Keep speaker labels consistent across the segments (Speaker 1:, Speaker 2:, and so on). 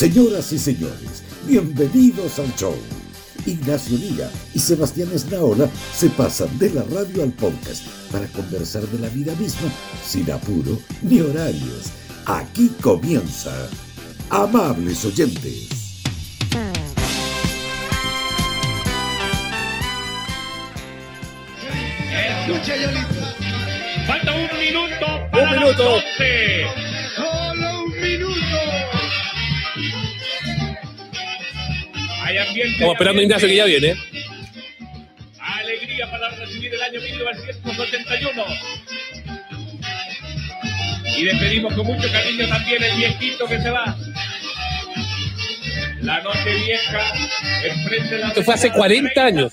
Speaker 1: Señoras y señores, bienvenidos al show. Ignacio Liga y Sebastián Esnaola se pasan de la radio al podcast para conversar de la vida misma sin apuro ni horarios. Aquí comienza. Amables oyentes.
Speaker 2: Falta un minuto
Speaker 3: Un
Speaker 2: para
Speaker 3: minuto.
Speaker 2: las 12.
Speaker 3: Estamos esperando a Ignacio que ya viene.
Speaker 2: Alegría para recibir el año 1981. Y despedimos con mucho cariño también el viejito que se va. La noche vieja, enfrente de la
Speaker 3: Esto fue hace
Speaker 2: ventana,
Speaker 3: 40
Speaker 2: 30
Speaker 3: años.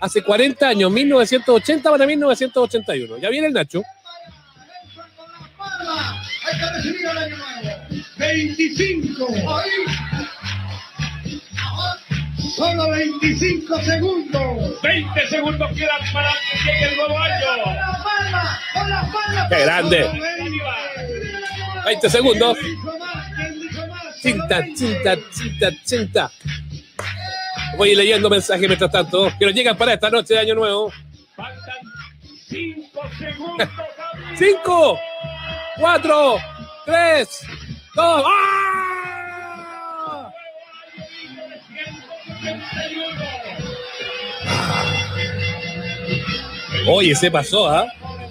Speaker 3: Hace 40 años, 1980 para 1981. Ya viene el Nacho.
Speaker 4: Hay que recibir el año nuevo.
Speaker 2: 25.
Speaker 4: Ahí. Solo 25 segundos.
Speaker 2: 20 segundos quedan para que llegue el nuevo año.
Speaker 4: Con la palma, con la palma.
Speaker 3: ¡Qué grande! 20 segundos. Cinta, cinta, cinta, cinta. Voy leyendo mensajes mientras tanto. Que nos llegan para esta noche de Año Nuevo.
Speaker 2: Faltan 5 segundos.
Speaker 3: 5, 4, 3, 2. ¡Ah! Oye, se pasó, ¿ah?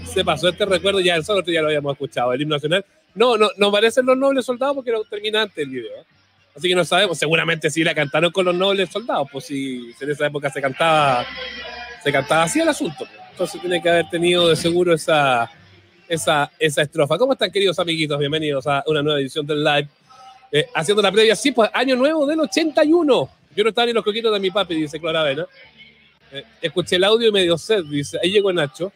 Speaker 3: Se pasó este recuerdo, ya nosotros ya lo habíamos escuchado, el himno nacional. No, no, no parecen los nobles soldados porque lo termina antes el video. ¿eh? Así que no sabemos, seguramente sí la cantaron con los nobles soldados, pues si en esa época se cantaba, se cantaba así el asunto. pues. Entonces tiene que haber tenido de seguro esa, esa, esa estrofa. ¿Cómo están, queridos amiguitos? Bienvenidos a una nueva edición del live. Eh, haciendo la previa, sí, pues año nuevo del 81. Yo no estaba ni los coquitos de mi papi, dice Clara Avena. Eh, escuché el audio y me dio sed, dice. Ahí llegó Nacho.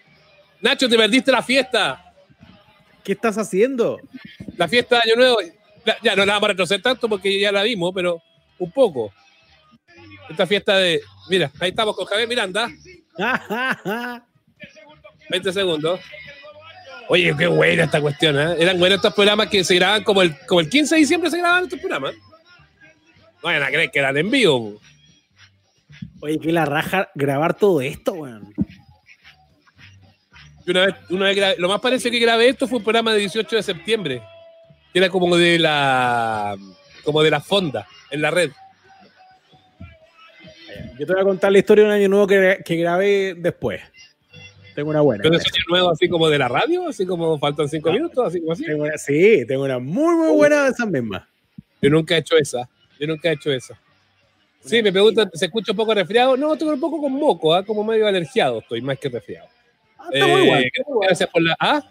Speaker 3: Nacho, te perdiste la fiesta.
Speaker 5: ¿Qué estás haciendo?
Speaker 3: La fiesta de Año Nuevo. Ya, ya no la vamos a retroceder tanto porque ya la vimos, pero un poco. Esta fiesta de. Mira, ahí estamos con Javier Miranda. 20 segundos. Oye, qué buena esta cuestión, ¿eh? Eran buenos estos programas que se graban como el, como el 15 de diciembre se grababan estos programas. No vayan a creer que eran en vivo.
Speaker 5: Oye, que la raja grabar todo esto, weón.
Speaker 3: Una vez, una vez grabé- lo más parecido que grabé esto fue un programa de 18 de septiembre. Que era como de la. como de la fonda, en la red.
Speaker 5: Yo te voy a contar la historia de un año nuevo que, que grabé después. Tengo una buena.
Speaker 3: Pero ese año nuevo, así como de la radio, así como faltan cinco minutos, así como así.
Speaker 5: Tengo una- sí, tengo una muy, muy buena de esas mismas.
Speaker 3: Yo nunca he hecho esa. Yo nunca he hecho esa. Sí, me preguntan, ¿se escucha un poco resfriado? No, estoy un poco con moco, ¿ah? como medio alergiado, estoy más que resfriado.
Speaker 5: Ah, está muy
Speaker 3: Eh. Gracias por la. ¿Ah?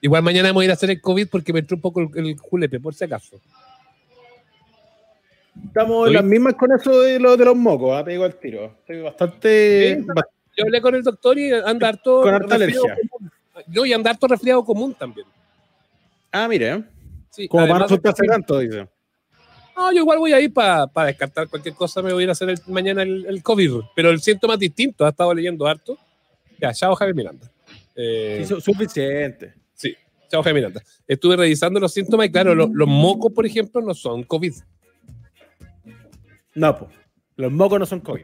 Speaker 3: Igual mañana vamos a ir a hacer el COVID porque me entró un poco el, el julepe, por si acaso.
Speaker 5: Estamos en las mismas con eso de, lo, de los mocos, ah, te digo al tiro. Estoy bastante.
Speaker 3: Sí, Yo hablé con el doctor y anda harto.
Speaker 5: Con harta alergia.
Speaker 3: común. No, y anda harto resfriado común también.
Speaker 5: Ah, mire, ¿eh?
Speaker 3: Sí,
Speaker 5: como para no tanto, dice.
Speaker 3: No, yo igual voy a ir para descartar cualquier cosa, me voy a ir a hacer el- mañana el, el COVID, pero el síntoma es distinto, ha estado leyendo harto. Ya, chao Javier Miranda. Eh,
Speaker 5: Sí, suficiente.
Speaker 3: sí, chao Javier Miranda. Estuve revisando los síntomas y claro, los, los mocos, por ejemplo, no son COVID.
Speaker 5: No, pues. Los mocos no son COVID.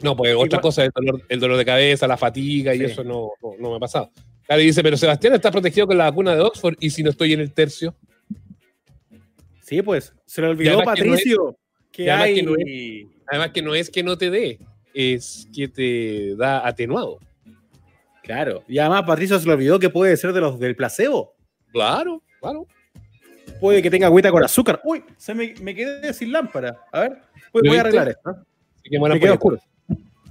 Speaker 3: No, pues otra cosa, el dolor, el dolor de cabeza, la fatiga y
Speaker 5: Sí.
Speaker 3: eso no, no, no me ha pasado. Claro, y dice, pero Sebastián está protegido con la vacuna de Oxford y si no estoy en el tercio.
Speaker 5: Sí, pues. Se le olvidó
Speaker 3: además que no es-
Speaker 5: Patricio. Que,
Speaker 3: además
Speaker 5: hay.
Speaker 3: que no Además que no es que no te dé, es que te da atenuado.
Speaker 5: Claro. Y además Patricio se le olvidó que puede ser de los del placebo.
Speaker 3: Claro, claro.
Speaker 5: Puede que tenga agüita con azúcar. Uy, se me, me quedé sin lámpara. A ver, voy,
Speaker 3: ¿Lo
Speaker 5: voy a arreglar esto.
Speaker 3: Así que
Speaker 5: Me
Speaker 3: esto.
Speaker 5: oscuro.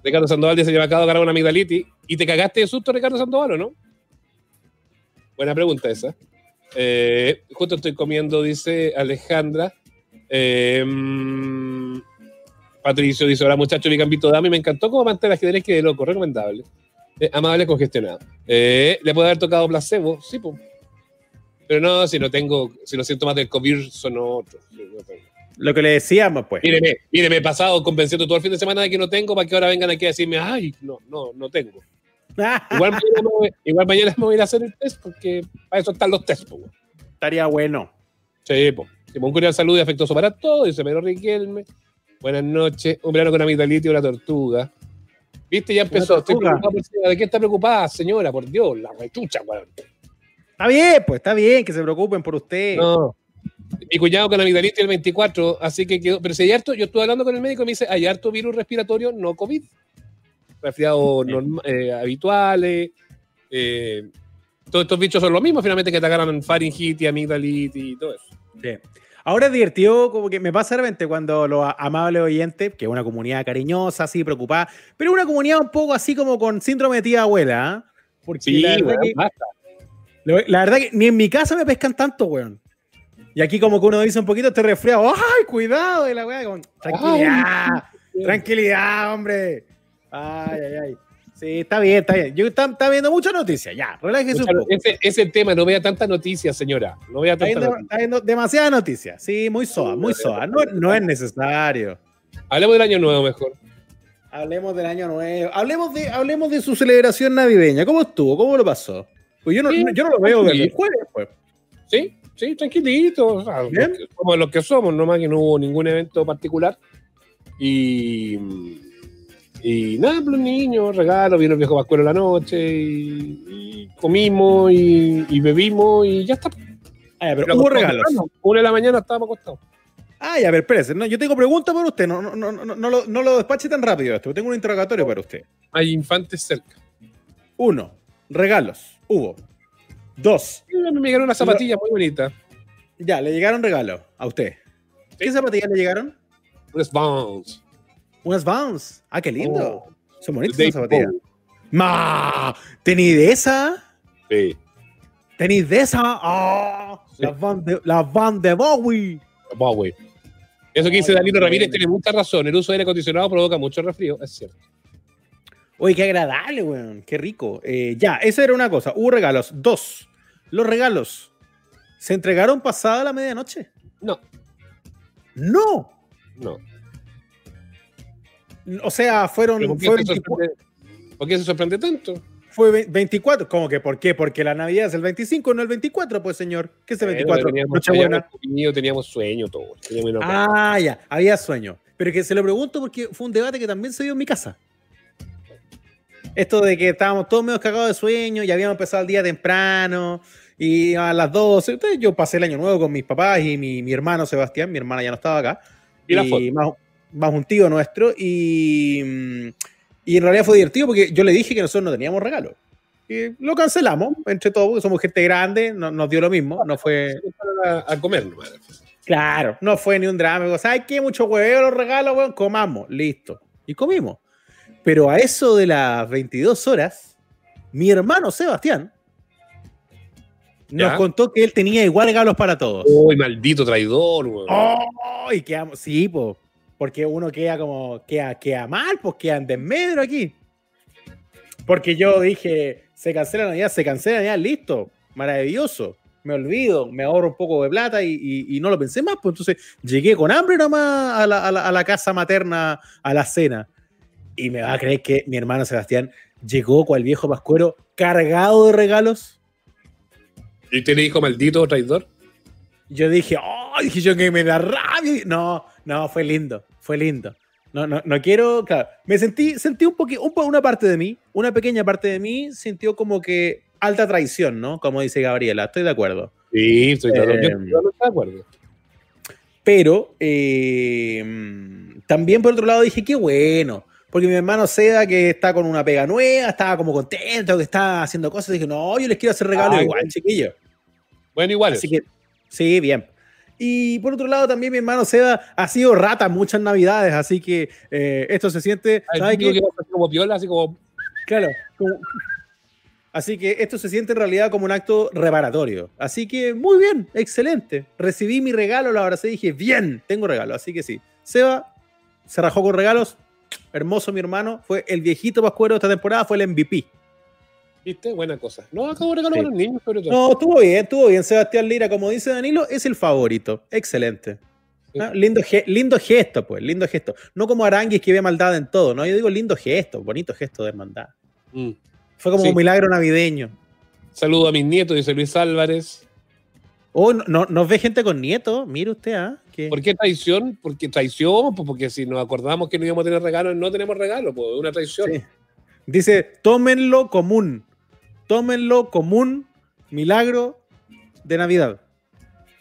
Speaker 3: Ricardo Sandoval dice que me acabo de ganar una amigdalitis. ¿Y te cagaste de susto, Ricardo Sandoval, o no? Buena pregunta esa. Eh, justo estoy comiendo, dice Alejandra. Eh, Patricio dice: Hola muchachos, mi campito dame. Me encantó como mantener ajedrez que de loco, recomendable. Eh, amable, congestionado. ¿Le puede haber tocado placebo? Sí, pues. Pero no, si no tengo, si los síntomas del COVID son otros. No.
Speaker 5: Lo que le decíamos, pues.
Speaker 3: Míreme, míreme, he pasado convenciendo todo el fin de semana de que no tengo para que ahora vengan aquí a decirme, ay, no, no, no tengo. Igual mañana, me voy, igual mañana me voy a ir a hacer el test porque para eso están los test.
Speaker 5: Estaría bueno.
Speaker 3: Sí, po. Un cordial saludo y afectuoso para todos, dice Pedro Riquelme. Buenas noches. Un verano con amigdalitis y una tortuga. ¿Viste? Ya empezó. Estoy por. ¿De qué está preocupada, señora? Por Dios, la rechucha, weón.
Speaker 5: Está bien, pues está bien que se preocupen por usted.
Speaker 3: No. Mi cuñado con amigdalitis el 24, así que quedó. Pero si hay harto, yo estuve hablando con el médico y me dice, hay harto virus respiratorio, no COVID. Resfriados eh, habituales. eh, todos estos bichos son los mismos, finalmente, que te agarran faringitis, amigdalitis y todo eso.
Speaker 5: Sí. Ahora es divertido, como que me pasa de repente cuando los amables oyentes, que es una comunidad cariñosa, así, preocupada, pero una comunidad un poco así como con síndrome de tía abuela, ¿ah? Porque
Speaker 3: Sí,
Speaker 5: la, verdad
Speaker 3: weón,
Speaker 5: que, la verdad que ni en mi casa me pescan tanto, weón. Y aquí como que uno dice un poquito, estoy resfriado, ¡ay, cuidado! Y la weá, como, tranquilidad, tranquilidad, hombre. Ay, ay, ay. Sí, está bien, está bien. Yo está, está viendo muchas noticias, ya, relájese un
Speaker 3: Mucha-
Speaker 5: poco.
Speaker 3: Ese, ese tema, no vea tantas noticias, señora. No vea tantas noticias.
Speaker 5: está viendo demasiadas noticias. Sí, muy soa, muy soa. No, no es necesario.
Speaker 3: Hablemos del año nuevo mejor.
Speaker 5: Hablemos del año nuevo. Hablemos de, hablemos de su celebración navideña. ¿Cómo estuvo? ¿Cómo lo pasó? Pues yo no,
Speaker 3: Sí,
Speaker 5: yo no lo veo desde el jueves, pues.
Speaker 3: Sí, sí, tranquilito. o sea,
Speaker 5: Bien.
Speaker 3: los que- somos los que somos, nomás que no hubo ningún evento particular. Y, y nada, pues, los niños, regalos, vino el viejo Pascuero en la noche y, y comimos y, y bebimos y ya está.
Speaker 5: Ah, ya, pero
Speaker 3: Pero
Speaker 5: hubo regalos.
Speaker 3: Una de la mañana estábamos acostados.
Speaker 5: Ah, ya, a ver, espérese. No, yo tengo preguntas para usted. No, no, no, no, no, lo, no lo despache tan rápido esto. Tengo un interrogatorio para usted.
Speaker 3: Hay infantes cerca.
Speaker 5: Uno, regalos. Hubo. Dos,
Speaker 3: me llegaron unas zapatillas muy bonitas.
Speaker 5: ya, le llegaron regalos a usted. ¿Qué zapatillas le llegaron?
Speaker 3: Unas Vans.
Speaker 5: Unas Vans. Ah, qué lindo.
Speaker 3: Oh.
Speaker 5: Son bonitas esas zapatillas. ¡Ma! ¿Tenéis de esa?
Speaker 3: Sí.
Speaker 5: ¿Tenéis de esa? ¡Ah!
Speaker 3: Sí.
Speaker 5: Las Van de, las de Bowie.
Speaker 3: Bowie. Eso que dice Danilo Ramírez tiene mucha razón. El uso de aire acondicionado provoca mucho resfrío, es cierto.
Speaker 5: Oye, qué agradable, weón. Qué rico. Eh, ya, esa era una cosa. Hubo regalos. Dos. Los regalos. ¿Se entregaron pasada la medianoche?
Speaker 3: No,
Speaker 5: No.
Speaker 3: no.
Speaker 5: O sea, fueron.
Speaker 3: ¿Por qué,
Speaker 5: Fue,
Speaker 3: se
Speaker 5: 24,
Speaker 3: sorprende, ¿Por qué se sorprende tanto?
Speaker 5: fue ve- 24. ¿Cómo que por qué? Porque la Navidad es el 25, no el 24, pues, señor. ¿Qué es el 24?
Speaker 3: Bueno, teníamos, teníamos sueño todo. Teníamos
Speaker 5: Ah, ya. Había sueño. Pero que se lo pregunto porque fue un debate que también se dio en mi casa. Esto de que estábamos todos medio cagados de sueño y habíamos empezado el día temprano y a las 12. Entonces yo pasé el año nuevo con mis papás y mi, mi hermano Sebastián, mi hermana ya no estaba acá.
Speaker 3: Y la foto.
Speaker 5: Más, más un tío nuestro. Y, y en realidad fue divertido porque yo le dije que nosotros no teníamos regalo. Y lo cancelamos entre todos porque somos gente grande, no- nos dio lo mismo. No fue.
Speaker 3: a, a comer nomás.
Speaker 5: Claro, no fue ni un drama. ¿Sabes qué? Mucho hueveo los regalos, weón. Comamos, listo. Y comimos. Pero a eso de las 22 horas, mi hermano Sebastián nos
Speaker 3: ¿Ya?
Speaker 5: contó que él tenía igual regalos para todos.
Speaker 3: Uy, maldito traidor, weón.
Speaker 5: ¡Oh! Y quedamos, sí, po, porque uno queda como, queda, queda mal, pues queda en desmedro aquí. Porque yo dije, se cancela la Navidad, se cancela la Navidad, listo, maravilloso. Me olvido, me ahorro un poco de plata y, y- y no lo pensé más, pues entonces llegué con hambre nomás a la, a la- a la casa materna, a la cena. Y me va a creer que mi hermano Sebastián llegó con el viejo pascuero cargado de regalos.
Speaker 3: ¿Y usted le dijo maldito traidor?
Speaker 5: Yo dije, oh, dije yo que me da rabia. No, no, fue lindo, fue lindo. No, no, no quiero, claro, me sentí, sentí un poquito, un po- una parte de mí, una pequeña parte de mí sintió como que alta traición, ¿no? Como dice Gabriela, estoy de acuerdo.
Speaker 3: Sí, estoy de acuerdo.
Speaker 5: Eh,
Speaker 3: Yo- yo no estoy de acuerdo.
Speaker 5: Pero eh, mm, también por otro lado dije, qué bueno, porque mi hermano Seda, que está con una pega nueva, estaba como contento, que está haciendo cosas, dije, no, yo les quiero hacer regalo
Speaker 3: Ay,
Speaker 5: igual,
Speaker 3: bueno.
Speaker 5: chiquillos.
Speaker 3: Bueno, igual.
Speaker 5: Así que, sí, bien. Y por otro lado, también mi hermano Seba ha sido rata muchas navidades, así que eh, esto se siente,
Speaker 3: como piola, así como.
Speaker 5: Claro. como- Así que esto se siente en realidad como un acto reparatorio. Así que muy bien, excelente. Recibí mi regalo, lo abracé y dije, bien, tengo regalo. Así que sí. Seba se rajó con regalos. Hermoso mi hermano. Fue el viejito pascuero de esta temporada, fue el MVP.
Speaker 3: ¿Viste? Buena cosa. No, acabo de regalo
Speaker 5: Sí.
Speaker 3: los niños, sobre todo.
Speaker 5: No, estuvo bien, estuvo bien. Sebastián Lira, como dice Danilo, es el favorito. Excelente.
Speaker 3: Sí.
Speaker 5: Ah, Lindo, ge- lindo gesto, pues, lindo gesto. No como Aranguis que ve maldad en todo, ¿no? Yo digo lindo gesto, bonito gesto de hermandad.
Speaker 3: Mm.
Speaker 5: Fue como
Speaker 3: Sí.
Speaker 5: un milagro navideño.
Speaker 3: Saludo a mis nietos, dice Luis Álvarez.
Speaker 5: Oh, no, no- nos ve gente con nietos. Mire usted, ¿ah?
Speaker 3: ¿Por qué traición? Porque traición, pues porque si nos acordamos que no íbamos a tener regalo, no tenemos regalo, pues es una traición.
Speaker 5: Dice, tómenlo común. Tómenlo común. Milagro de Navidad.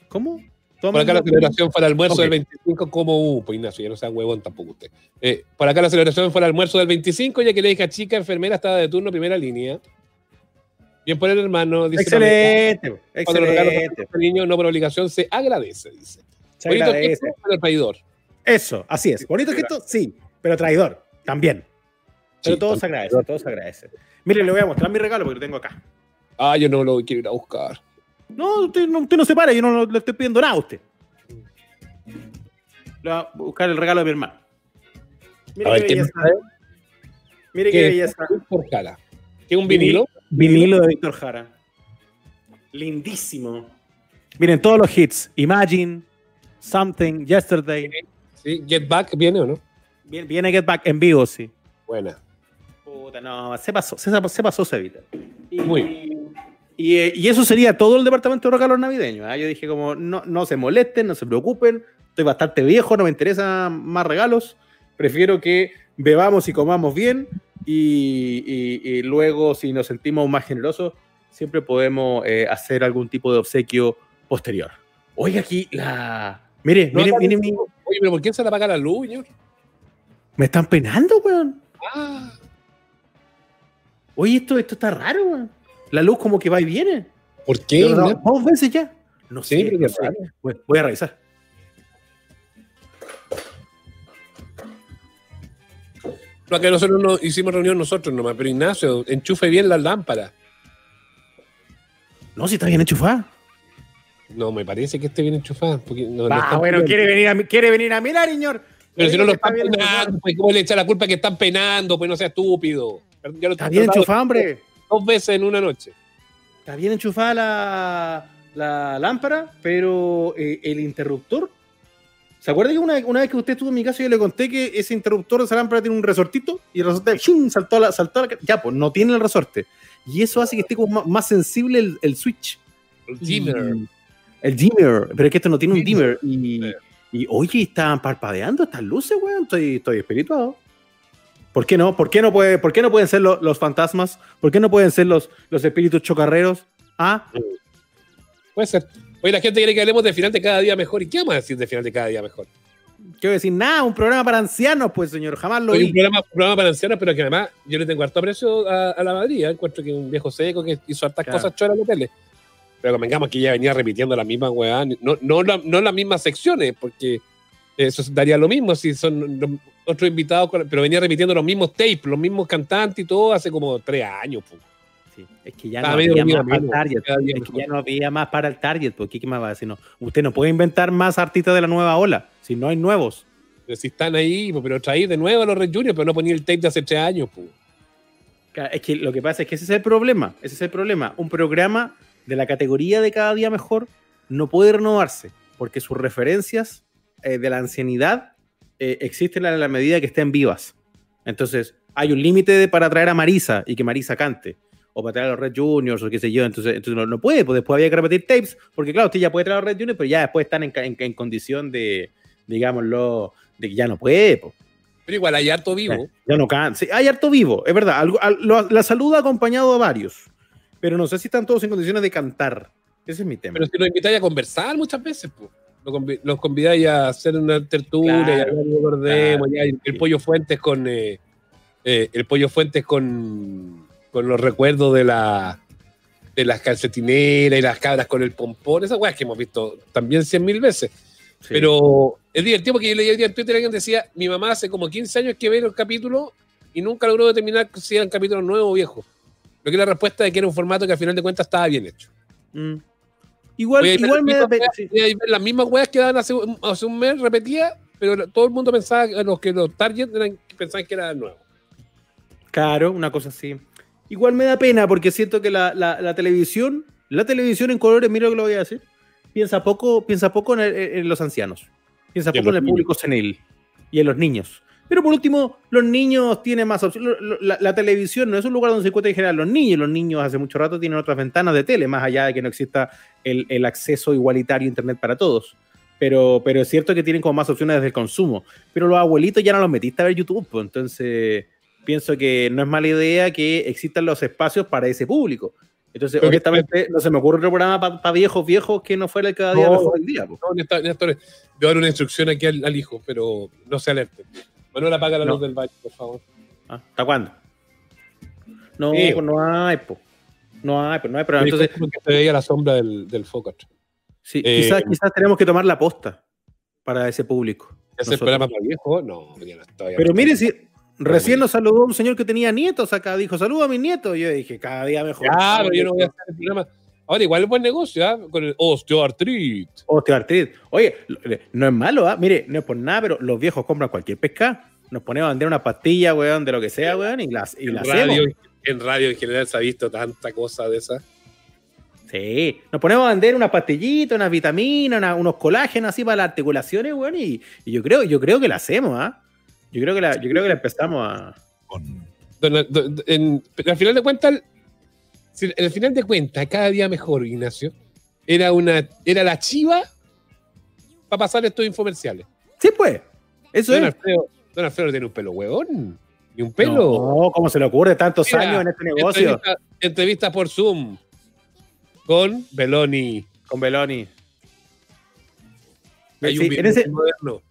Speaker 5: ¿Cómo?
Speaker 3: Por acá la celebración fue el almuerzo del 25 como U, pues Ignacio, ya no sea huevón tampoco usted. Eh, por acá la celebración fue el almuerzo del 25, ya que la hija chica enfermera estaba de turno primera línea. Bien por el hermano, dice
Speaker 5: Excelente,
Speaker 3: Pamela, cuando los regalos
Speaker 5: excelente.
Speaker 3: al niño no por obligación se agradece, dice.
Speaker 5: Se
Speaker 3: Bonito
Speaker 5: agradece.
Speaker 3: gesto, pero el traidor.
Speaker 5: Eso, así es. Bonito gesto, sí, pero traidor también. Pero todo se agradece, todo se agradece. Mire, le voy a mostrar mi regalo porque lo tengo acá.
Speaker 3: Ah, yo no lo quiero ir a buscar.
Speaker 5: No, usted no, usted no se para, yo no lo- le estoy pidiendo nada a usted. Le voy a buscar el regalo de mi hermano. Mire
Speaker 3: A
Speaker 5: qué
Speaker 3: ¿qué
Speaker 5: belleza.
Speaker 3: sabe?
Speaker 5: Mire qué
Speaker 3: ¿Qué?
Speaker 5: belleza.
Speaker 3: Por. ¿Qué un vinilo?
Speaker 5: Vinilo de Víctor Jara. Lindísimo. Miren todos los hits. Imagine, Something, Yesterday.
Speaker 3: Sí, Get Back viene o no?
Speaker 5: Viene, viene Get Back en vivo, sí.
Speaker 3: Buena.
Speaker 5: Puta, no, se pasó, se, se pasó Cevita. Y,
Speaker 3: Muy
Speaker 5: Y, eh, y eso sería todo el departamento de regalos navideños. ¿ah? Yo dije como, no, no se molesten, no se preocupen, estoy bastante viejo, no me interesan más regalos, prefiero que bebamos y comamos bien y, y- luego si nos sentimos más generosos, siempre podemos eh, hacer algún tipo de obsequio posterior. Oiga aquí la... Mire,
Speaker 3: No,
Speaker 5: mire, mire, mire,
Speaker 3: Oye, pero ¿por qué se le apaga la luz, señor?
Speaker 5: me están penando, weón.
Speaker 3: Ah,
Speaker 5: Oye, esto, esto está raro, weón. La luz como que va y viene.
Speaker 3: ¿por qué? No?
Speaker 5: dos veces ya. No
Speaker 3: Sí,
Speaker 5: sé, no sé. Voy, voy a revisar.
Speaker 3: No, que nosotros no hicimos reunión nosotros nomás, pero Ignacio, enchufe bien las lámparas.
Speaker 5: No, si está bien enchufada.
Speaker 3: No, me parece que esté bien enchufada. Porque no, no
Speaker 5: Ah, bueno, quiere venir, a, quiere venir a mirar, señor.
Speaker 3: Pero si no lo están
Speaker 5: bien
Speaker 3: penando, pues ¿cómo le echa la culpa que están penando? Pues no sea estúpido. Lo
Speaker 5: Está bien enchufada, hombre.
Speaker 3: Dos veces en una noche.
Speaker 5: Está bien enchufada la, la lámpara, pero eh, el interruptor. ¿Se acuerda que una, una vez que usted estuvo en mi casa yo le conté que ese interruptor de esa lámpara tiene un resortito y el resorte ¡shum! saltó a la, saltó a la- Ya, pues no tiene el resorte. Y eso hace que esté como más, más sensible el, el switch.
Speaker 3: El dimmer.
Speaker 5: Y- El dimmer, pero es que esto no tiene un dimmer. Y, y oye, están parpadeando estas luces, weón. Estoy, estoy espirituado. ¿Por qué no? ¿Por qué no, puede, por qué no pueden ser lo- los fantasmas? ¿Por qué no pueden ser los, los espíritus chocarreros? Ah,
Speaker 3: Puede ser. Oye, la gente quiere que hablemos de final de cada día mejor. ¿Y qué vamos a decir de final de cada día mejor?
Speaker 5: quiero decir, nada, un programa para ancianos, pues, señor. Jamás lo
Speaker 3: Oye,
Speaker 5: vi.
Speaker 3: un programa, un programa para ancianos, pero que además yo le tengo harto aprecio a, a la Madrid. ¿eh? Encuentro que un viejo seco que hizo hartas
Speaker 5: Claro.
Speaker 3: cosas choras en la tele. Pero convengamos que ya venía repitiendo las mismas weá. No, no, la- no las mismas secciones, porque eso daría lo mismo si son otros invitados, pero venía repitiendo los mismos tapes, los mismos cantantes y todo hace como tres años. po.
Speaker 5: Sí, es que ya no había más para el target. Es que ya no había más para el target. porque ¿Qué más va a decir? No, usted no puede inventar más artistas de la nueva ola. Si no hay nuevos.
Speaker 3: Pero si están ahí, pero traí de nuevo a los Red Juniors, pero no ponía el tape de hace tres años.
Speaker 5: Claro, Es que lo que pasa es que ese es el problema. Ese es el problema. Un programa de la categoría de cada día mejor no puede renovarse porque sus referencias eh, de la ancianidad eh, existen en la medida que estén vivas. Entonces, hay un límite para traer a Marisa y que Marisa cante. O para traer a los Red Juniors o qué sé yo. Entonces, entonces no, no puede, pues después había que repetir tapes. Porque claro, usted ya puede traer a los Red Juniors, pero ya después están en, en- en condición de, digámoslo, de que ya no puede. pues.
Speaker 3: Pero igual hay harto vivo.
Speaker 5: Ya no can- sí, hay harto vivo, es verdad. Algo- al- lo- la salud ha acompañado a varios, pero no sé si están todos en condiciones de cantar. Ese es mi tema.
Speaker 3: Pero si los invitáis a conversar muchas veces, pues. Los convi- Los convidáis a hacer una tertulia,
Speaker 5: Claro,
Speaker 3: y hablar de Bordemo,
Speaker 5: claro,
Speaker 3: el, el pollo Fuentes con eh, eh, el pollo Fuentes con, con los recuerdos de la de las calcetineras y las cabras con el pompón, esas weas que hemos visto también cien mil veces.
Speaker 5: Sí.
Speaker 3: Pero es divertido porque yo leía el día en Twitter alguien decía, mi mamá hace como 15 años que ve los capítulos y nunca logró determinar si eran capítulos nuevos o viejos. Lo que la respuesta de que era un formato que al final de cuentas estaba bien hecho.
Speaker 5: Mm. Igual,
Speaker 3: Oye,
Speaker 5: igual me da
Speaker 3: las
Speaker 5: pe-
Speaker 3: mismas
Speaker 5: sí.
Speaker 3: weas- y ver las mismas weas que daban hace, un- hace un mes, repetía, pero todo el mundo pensaba que los que los target eran, pensaban que era nuevo.
Speaker 5: Claro, una cosa así. Igual me da pena porque siento que la, la- la televisión, la televisión en colores, mira lo que lo voy a decir, piensa poco, piensa poco en, el- en los ancianos, piensa poco en el público senil y en los niños. Pero por último, los niños tienen más opciones. La, la televisión no es un lugar donde se encuentran en general los niños. Los niños hace mucho rato tienen otras ventanas de tele, más allá de que no exista el, el acceso igualitario a Internet para todos. Pero, pero es cierto que tienen como más opciones desde el consumo. Pero los abuelitos ya no los metiste a ver YouTube. pues, entonces, pienso que no es mala idea que existan los espacios para ese público. Entonces,
Speaker 3: que-
Speaker 5: honestamente, no se me ocurre otro programa para viejos viejos que no fuera el cada día
Speaker 3: No.
Speaker 5: mejor el día. pues.
Speaker 3: No, Néstor, voy a dar una instrucción aquí al, al hijo, pero no se alerte. Manuel, apaga la
Speaker 5: No.
Speaker 3: luz del baño, por favor.
Speaker 5: Ah, ¿Hasta cuándo? No,
Speaker 3: Sí,
Speaker 5: pues no hay, pues. No hay, pues no hay, pero entonces,
Speaker 3: que se veía la sombra del, del foco.
Speaker 5: sí,
Speaker 3: eh,
Speaker 5: quizás, quizás tenemos que tomar la posta para ese público.
Speaker 3: ¿Es el programa para viejo? No, ya no estoy.
Speaker 5: Pero mire, si recién nos saludó un señor que tenía nietos acá, dijo, saluda a mis nietos. Yo dije, cada día mejor.
Speaker 3: Pero yo no voy a hacer el programa. Ahora, igual es buen negocio, ¿ah? Con el osteoartritis.
Speaker 5: Osteoartritis. Oye, no es malo, ¿ah? Mire, no es por nada, pero los viejos compran cualquier pesca. Nos ponemos a vender una pastilla, weón, de lo que sea, weón, y las y
Speaker 3: En
Speaker 5: la hacemos.
Speaker 3: radio, en radio en general se ha visto tanta cosa de esa.
Speaker 5: Sí, nos ponemos a vender unas pastillitas, unas vitaminas, una- unos colágenos así para las articulaciones, weón, y, y yo creo, yo creo que la hacemos, ¿ah? Yo creo que la, yo creo que la empezamos a.
Speaker 3: Don- don- en- pero al final de cuentas, si- al final de cuentas, cada día mejor, Ignacio, era una, era la chiva para pasar estos infomerciales.
Speaker 5: Sí, pues. Eso
Speaker 3: Don
Speaker 5: es.
Speaker 3: Alfredo, don Alfredo tiene un pelo huevón. Ni un pelo.
Speaker 5: No, ¿cómo se le ocurre tantos
Speaker 3: Mira,
Speaker 5: años en este negocio?
Speaker 3: Entrevista, entrevista por Zoom con Beloni.
Speaker 5: Con Beloni.
Speaker 3: Hay
Speaker 5: Sí,
Speaker 3: un
Speaker 5: en
Speaker 3: video
Speaker 5: ese-
Speaker 3: moderno.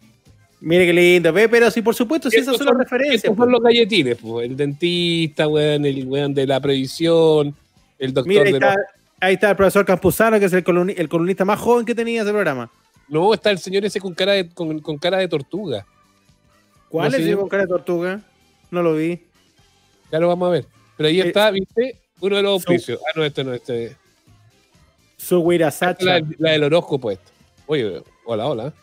Speaker 5: mire qué lindo, ve, pero sí, por supuesto, sí, esas son las referencias.
Speaker 3: Estos
Speaker 5: pues.
Speaker 3: son los galletines, pues. el dentista, weón, el weón de la previsión, el doctor
Speaker 5: Mira, ahí
Speaker 3: de
Speaker 5: está, ahí está el profesor Campuzano, que es el, columni- el columnista más joven que tenía ese programa.
Speaker 3: No, está el señor ese con cara de, con, con cara de tortuga.
Speaker 5: ¿Cuál
Speaker 3: No
Speaker 5: es el con cara de tortuga? No lo vi.
Speaker 3: Ya lo vamos a ver. Pero ahí
Speaker 5: Eh,
Speaker 3: está, ¿viste? Uno de los auspicios. Ah, no, este no, este.
Speaker 5: Su Sacha.
Speaker 3: La, la del horóscopo, esto. Oye, hola, hola.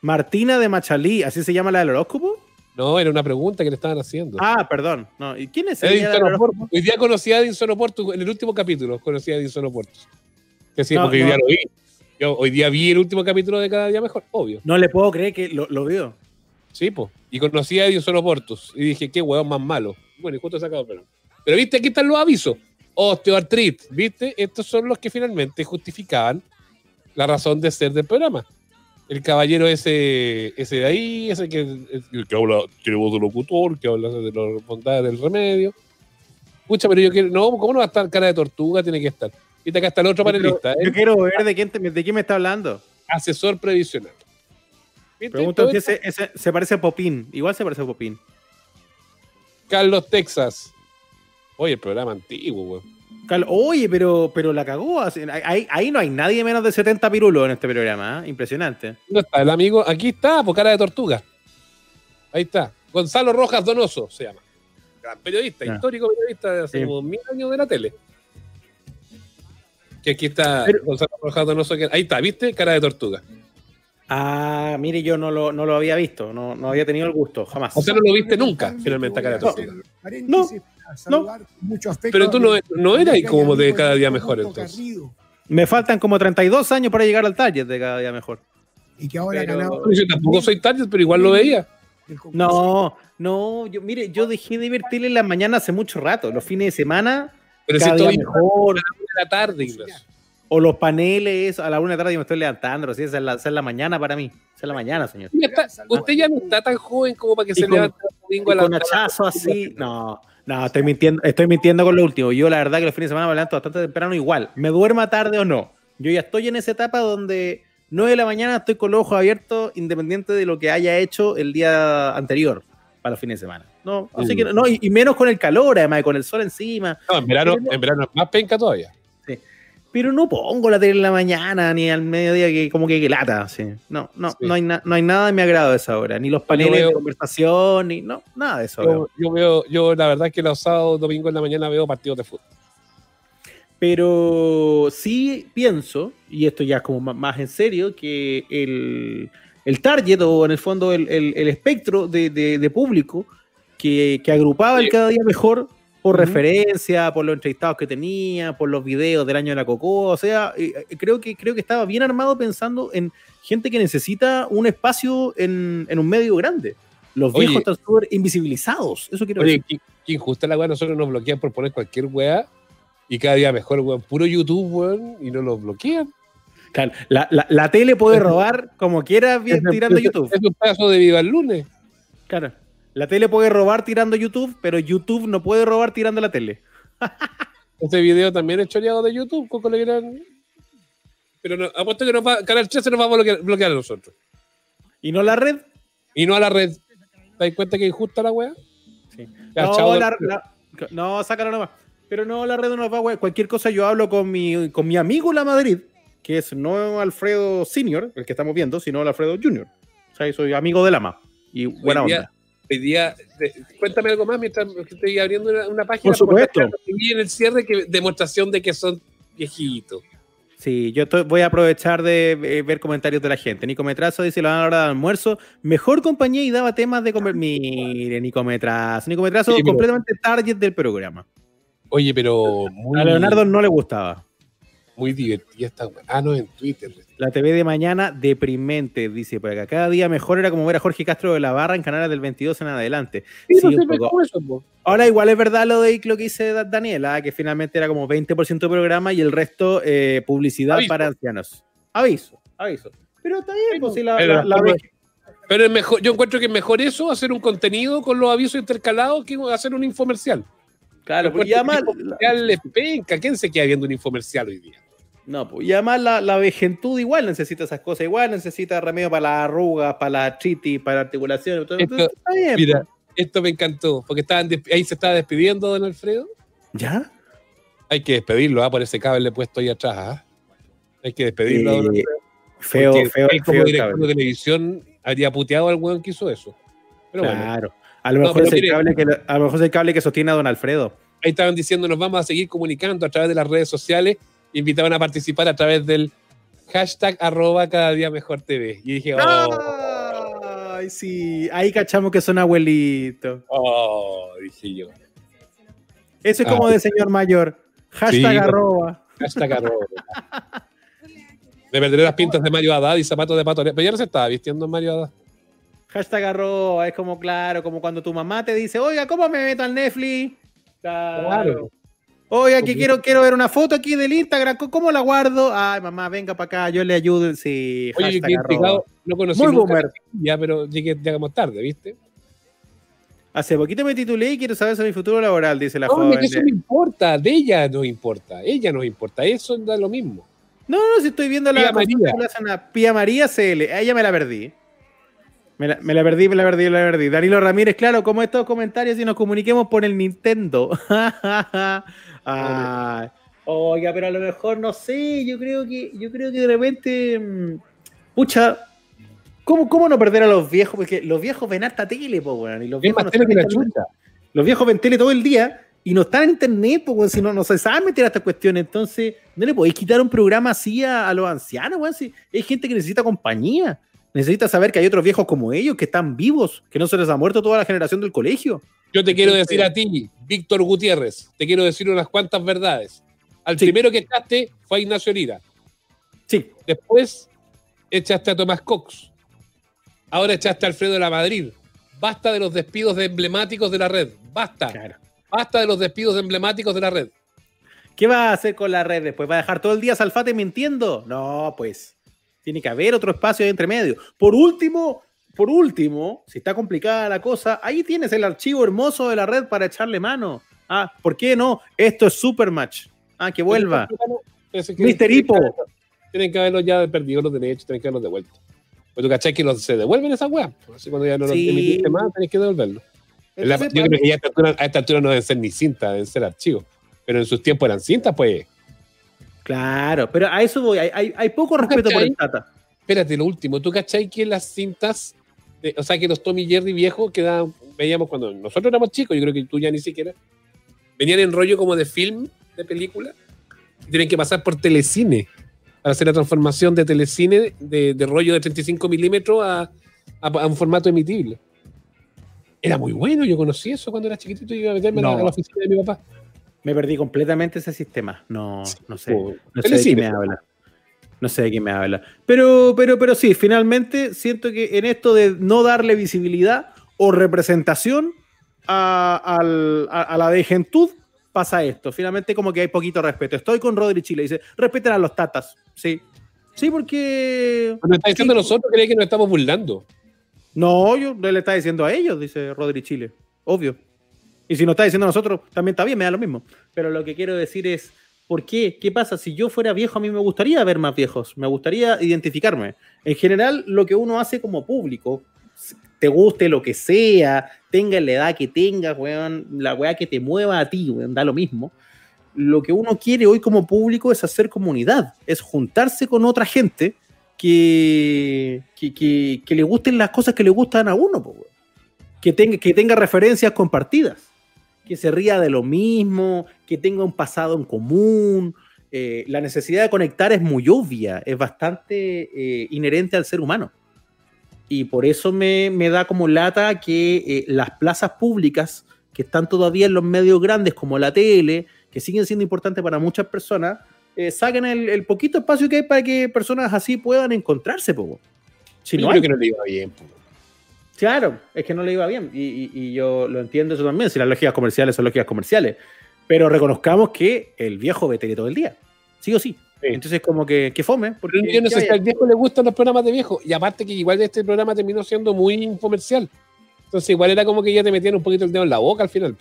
Speaker 5: Martina de Machalí, ¿así se llama la del horóscopo?
Speaker 3: No, era una pregunta que le estaban haciendo.
Speaker 5: Ah, perdón. No. ¿Y quién es
Speaker 3: Edinson Oporto. Hoy día conocí a Edinson Oporto, en el último capítulo conocí a Edinson Oporto. Que sí,
Speaker 5: No,
Speaker 3: porque hoy
Speaker 5: no.
Speaker 3: día lo vi. Yo hoy día vi el último capítulo de Cada Día Mejor, obvio.
Speaker 5: No le puedo creer que lo, lo vio.
Speaker 3: Sí, pues. Y conocí a Edinson Oportos. Y dije, qué huevón más malo. Bueno, y justo sacado el pelo. Pero viste, aquí están los avisos. Osteoartritis, ¿viste? Estos son los que finalmente justificaban la razón de ser del programa. El caballero ese, ese de ahí, ese que, el que habla, tiene voz de locutor, que habla de las bondades del remedio. Escucha, pero yo quiero. No, ¿cómo no va a estar cara de tortuga? Tiene que estar. Viste, acá está el otro panelista,
Speaker 5: Yo
Speaker 3: ¿eh?
Speaker 5: quiero ver de quién, te- de quién me está hablando.
Speaker 3: asesor previsional.
Speaker 5: Pregunto si ese, ese se parece a Popín. Igual se parece a Popín.
Speaker 3: Carlos Texas. Oye, el programa antiguo, weón.
Speaker 5: Cal- Oye, pero, pero la cagó. Ahí, ahí no hay nadie menos de 70 pirulos en este programa. ¿eh? Impresionante.
Speaker 3: ¿Dónde está el amigo? Aquí está, por cara de tortuga. Ahí está. Gonzalo Rojas Donoso se llama. Gran periodista, histórico periodista de hace
Speaker 5: Sí.
Speaker 3: como mil años de la tele. Que aquí está
Speaker 5: Pero-
Speaker 3: Gonzalo Rojas Donoso. que- ahí está, ¿viste? Cara de tortuga.
Speaker 5: Ah, mire, yo no lo, no lo había visto. No, no había tenido el gusto, jamás.
Speaker 3: O sea, no lo viste nunca, finalmente, cara de tortuga.
Speaker 5: No, no.
Speaker 3: Pero tú no, no eras ahí como de cada día mejor, entonces.
Speaker 5: Me faltan como 32 años para llegar al target de cada día mejor.
Speaker 6: Y que ahora
Speaker 5: Pero-
Speaker 6: ganado.
Speaker 3: Yo tampoco soy target, pero igual lo veía.
Speaker 5: No, no, yo, mire, yo dejé de ver tele en las mañanas hace mucho rato. Los fines de semana,
Speaker 3: Pero si
Speaker 5: cada día
Speaker 3: estoy
Speaker 5: mejor.
Speaker 3: de la tarde, Ignacio.
Speaker 5: O los paneles, a la una de la tarde yo me estoy levantando. Así, esa, es la, esa es la mañana para mí. Esa es la mañana, señor.
Speaker 3: Está- usted ya no está tan joven como para que
Speaker 5: Y
Speaker 3: se
Speaker 5: con-
Speaker 3: levante el domingo
Speaker 5: Y
Speaker 3: a la
Speaker 5: con hachazo así. No, no, estoy mintiendo, estoy mintiendo con lo último. Yo la verdad que los fines de semana me levanto bastante temprano igual. Me duerma tarde o no. Yo ya estoy en esa etapa donde 9 de la mañana estoy con los ojos abiertos independiente de lo que haya hecho el día anterior para los fines de semana. No, así que no, y, y menos con el calor, además, con el sol encima.
Speaker 3: No, en verano, en verano es más penca todavía.
Speaker 5: Pero no pongo la tele en la mañana ni al mediodía que como que, que lata. sí. No, no,
Speaker 3: Sí.
Speaker 5: no, hay no hay nada de mi agrado a esa hora. Ni los paneles
Speaker 3: veo-
Speaker 5: de conversación, ni no, nada de eso. veo.
Speaker 3: Yo, yo veo, yo la verdad es que los sábados, domingos en la mañana veo partidos de fútbol.
Speaker 5: Pero sí pienso, y esto ya es como más en serio, que el, el target o en el fondo el, el- el espectro de, de- de público que, que agrupaba el cada día mejor por referencia, por los entrevistados que tenía, por los videos del año de la Cocoa, o sea, eh, creo que, creo que estaba bien armado pensando en gente que necesita un espacio en, en un medio grande. Los
Speaker 3: Oye.
Speaker 5: viejos están súper invisibilizados. Eso quiero
Speaker 3: Oye,
Speaker 5: decir.
Speaker 3: qué, qué injusta la weá. Nosotros nos bloquean por poner cualquier weá y cada día mejor, weón. Puro YouTube, weón, y no los bloquean.
Speaker 5: Claro, la, la- la tele puede robar como quiera
Speaker 3: Ese-
Speaker 5: tirando YouTube.
Speaker 3: Es un pedazo de Viva el Lunes.
Speaker 5: Claro. La tele puede robar tirando YouTube, pero YouTube no puede robar tirando la tele.
Speaker 3: Este video también es choreado de YouTube, Coco le dirán. Pero no, apuesto que nos va, Canal 13 nos va a bloquear, bloquear a nosotros.
Speaker 5: Y no la red.
Speaker 3: Y no a la red. ¿Te das cuenta que es injusta la weá?
Speaker 5: Sí.
Speaker 3: Ya,
Speaker 5: no, la- la- no, sácalo nomás. Pero no, la red no nos va, güey. Cualquier cosa yo hablo con mi, con mi amigo La Madrid, que es no Alfredo Senior, el que estamos viendo, sino Alfredo Junior. O sea, soy amigo de Lama. Y buena
Speaker 3: día-
Speaker 5: onda.
Speaker 3: Hoy día, de- cuéntame algo más mientras estoy abriendo una, una página.
Speaker 5: Por supuesto.
Speaker 3: Vi en el cierre que demostración de que son viejitos.
Speaker 5: Sí, yo estoy- voy a aprovechar de eh, ver comentarios de la gente. Nico Metrazo dice la hora de almuerzo, mejor compañía y daba temas de comer. Mire, Nico Metrazo. Nico Metrazo,
Speaker 3: Sí,
Speaker 5: completamente target del programa.
Speaker 3: Oye, pero muy,
Speaker 5: A Leonardo no le gustaba.
Speaker 3: muy divertida esta. Ah, no, en Twitter.
Speaker 5: La TV de mañana, deprimente, dice por acá. Cada día mejor era como ver a Jorge Castro de la Barra en canales del 22 en adelante.
Speaker 3: Sí,
Speaker 5: Sí,
Speaker 3: no
Speaker 5: poco.
Speaker 3: ¿cómo eso?
Speaker 5: Ahora igual es verdad lo de lo que dice Da- Daniela, que finalmente era como 20% de programa y el resto eh, publicidad
Speaker 3: Aviso.
Speaker 5: para ancianos. Aviso, aviso. Pero está bien, pues si la,
Speaker 3: Pero
Speaker 5: la- la
Speaker 3: Pero es mejor, yo encuentro que es mejor eso, hacer un contenido con los avisos intercalados, que hacer un infomercial.
Speaker 5: Claro, pues, y
Speaker 3: Encuentro
Speaker 5: además,
Speaker 3: el infomercial es penca. ¿Quién se queda viendo un infomercial hoy día?
Speaker 5: No, pues, y además la, la vejentud igual necesita esas cosas, igual necesita remedio para las arrugas, para la artritis, para la articulación. Entonces,
Speaker 3: Esto-
Speaker 5: está bien.
Speaker 3: Mira,
Speaker 5: pues.
Speaker 3: esto me encantó, porque estaban ahí se estaba despidiendo don Alfredo.
Speaker 5: ¿Ya?
Speaker 3: Hay que despedirlo, ¿ah? por ese cable puesto ahí atrás. ¿ah? Hay que despedirlo. don
Speaker 5: Eh,
Speaker 3: Alfredo,
Speaker 5: feo,
Speaker 3: porque
Speaker 5: feo,
Speaker 3: él como
Speaker 5: feo
Speaker 3: director
Speaker 5: cable.
Speaker 3: de televisión habría puteado al weón que hizo eso. Pero bueno,
Speaker 5: Claro. A lo, mejor es el
Speaker 3: mire-
Speaker 5: cable que, a lo mejor es el cable que sostiene a don Alfredo.
Speaker 3: ahí estaban diciendo nos vamos a seguir comunicando a través de las redes sociales. Invitaban a participar a través del hashtag arroba cada día mejor TV. Y dije, oh,
Speaker 5: Ay, sí. Ahí cachamos que son abuelitos.
Speaker 3: oh, dije yo.
Speaker 5: Eso es como
Speaker 3: Ah.
Speaker 5: de señor mayor. Hashtag
Speaker 3: Sí,
Speaker 5: arroba.
Speaker 3: Hashtag arroba. Me perderé las pintas de Mario Haddad y zapatos de pato. Pero ya no se estaba vistiendo Mario Haddad.
Speaker 5: Hashtag arroba. Es como, claro, como cuando tu mamá te dice, oiga, ¿cómo me meto al Netflix? Claro. Que
Speaker 3: Ok.
Speaker 5: quiero, quiero ver una foto aquí del Instagram. ¿Cómo- ¿Cómo la guardo? Ay, mamá, venga para acá, yo le ayudo. Sí,
Speaker 3: Oye,
Speaker 5: arroba.
Speaker 3: intrigado, no conocí
Speaker 5: Muy
Speaker 3: nunca
Speaker 5: boomer.
Speaker 3: a la chiquilla, pero llegué, llegamos tarde, ¿viste?
Speaker 5: Hace poquito me titulé y quiero saber sobre mi futuro laboral, dice la
Speaker 3: No,
Speaker 5: joven.
Speaker 3: que eso no importa, de ella no importa, ella no importa, eso da lo mismo.
Speaker 5: No, no, si estoy viendo la
Speaker 3: Pía
Speaker 5: consulta
Speaker 3: María.
Speaker 5: que Pía María CL. A ella me la perdí. Me la, me la perdí, me la perdí, me la perdí. Danilo Ramírez, claro, como estos comentarios y nos comuniquemos por el Nintendo. Oiga, pero a lo mejor no sé, yo creo que, yo creo que de repente, mm, pucha, ¿cómo, ¿cómo no perder a los viejos? Porque los viejos ven harta tele, po, weón, y los viejos
Speaker 3: más
Speaker 5: no
Speaker 3: tele que la chucha.
Speaker 5: Los viejos ven tele todo el día y no están en internet, pues, weón, si no, no se saben meter a estas cuestiones. Entonces, no le podéis quitar un programa así a, a los ancianos, weón. Si hay gente que necesita compañía. Necesita saber que hay otros viejos como ellos que están vivos, que no se les ha muerto toda la generación del colegio.
Speaker 3: Yo te quiero decir a ti, Víctor Gutiérrez, te quiero decir unas cuantas verdades. Al
Speaker 5: Sí.
Speaker 3: primero que echaste fue a Ignacio Lira,
Speaker 5: Sí,
Speaker 3: después echaste a Tomás Cox, ahora echaste a Alfredo de la Madrid. Basta de los despidos de emblemáticos de la red, basta,
Speaker 5: claro.
Speaker 3: basta de los despidos de emblemáticos de la red.
Speaker 5: ¿Qué va a hacer con la red después? ¿Va a dejar todo el día Salfate mintiendo? No, pues. Tiene que haber otro espacio ahí entre medio. Por último, por último, si está complicada la cosa, ahí tienes el archivo hermoso de la red para echarle mano. Ah, ¿por qué no? Esto es Supermatch. Ah, que vuelva. Mister Hipo.
Speaker 3: Tienen que haberlos ya perdido los derechos, tienen que haberlos devuelto. Pues tú cachai que los, se devuelven esas weas. Así cuando ya no los
Speaker 5: Sí.
Speaker 3: emitiste más, tenés que devolverlos. En la-
Speaker 5: Entonces,
Speaker 3: yo creo que ya a esta, altura, a esta altura no deben ser ni cintas, deben ser archivos. Pero en sus tiempos eran cintas, pues.
Speaker 5: Claro, pero a eso voy. Hay, hay- hay poco respeto por el Tata.
Speaker 3: Espérate, lo último. ¿Tú cachai que las cintas, de- o sea, que los Tommy Jerry viejos que daban- veíamos cuando nosotros éramos chicos, yo creo que tú ya ni siquiera, venían en rollo como de film, de película, y tienen que pasar por telecine para hacer la transformación de telecine de, de rollo de 35 milímetros a, a- a un formato emitible. Era muy bueno, yo conocí eso cuando era chiquitito y iba a meterme
Speaker 5: No.
Speaker 3: a la oficina de mi papá.
Speaker 5: Me perdí completamente ese sistema. No, no sé.
Speaker 3: O-
Speaker 5: No sé de quién me habla. No sé de quién me habla. Pero, pero, pero sí, finalmente siento que en esto de no darle visibilidad, o representación a, a- a la de gentud, pasa esto. Finalmente como que hay poquito respeto. Estoy con Rodri Chile, dice, respeten a los tatas. Sí. Sí, porque...
Speaker 3: Nos está diciendo
Speaker 5: Sí.
Speaker 3: nosotros, cree que nos estamos burlando.
Speaker 5: No, yo le está diciendo a ellos, dice Rodri Chile. Obvio. Y si no está diciendo a nosotros, también está bien, me da lo mismo. Pero lo que quiero decir es, ¿por qué? ¿Qué pasa? Si yo fuera viejo, a mí me gustaría ver más viejos. Me gustaría identificarme. En general, lo que uno hace como público, te guste lo que sea, tenga la edad que tengas, weón, la weá que te mueva a ti, weón, da lo mismo. Lo que uno quiere hoy como público es hacer comunidad, es juntarse con otra gente que, le gusten las cosas que le gustan a uno, que, tenga, que tenga referencias compartidas, que se ría de lo mismo, que tenga un pasado en común. Eh, la necesidad de conectar es muy obvia, es bastante eh, inherente al ser humano. Y por eso me, me da como lata que eh, las plazas públicas, que están todavía en los medios grandes como la tele, que siguen siendo importantes para muchas personas, saquen el, el poquito espacio que hay para que personas así puedan encontrarse. Po. Si
Speaker 3: Yo
Speaker 5: no
Speaker 3: creo
Speaker 5: hay.
Speaker 3: que no le iba bien. po.
Speaker 5: Claro, es que no le iba bien. Y, y- y yo lo entiendo eso también. Si las lógicas comerciales son lógicas comerciales. Pero reconozcamos que el viejo ve tele todo el día. Sí o sí.
Speaker 3: Sí.
Speaker 5: Entonces, como que, que fome. Porque,
Speaker 3: yo no sé
Speaker 5: ¿qué
Speaker 3: si al viejo le gustan los programas de viejo. Y aparte que igual este programa terminó siendo muy comercial. Entonces igual era como que ya te metían un poquito el dedo en la boca al final.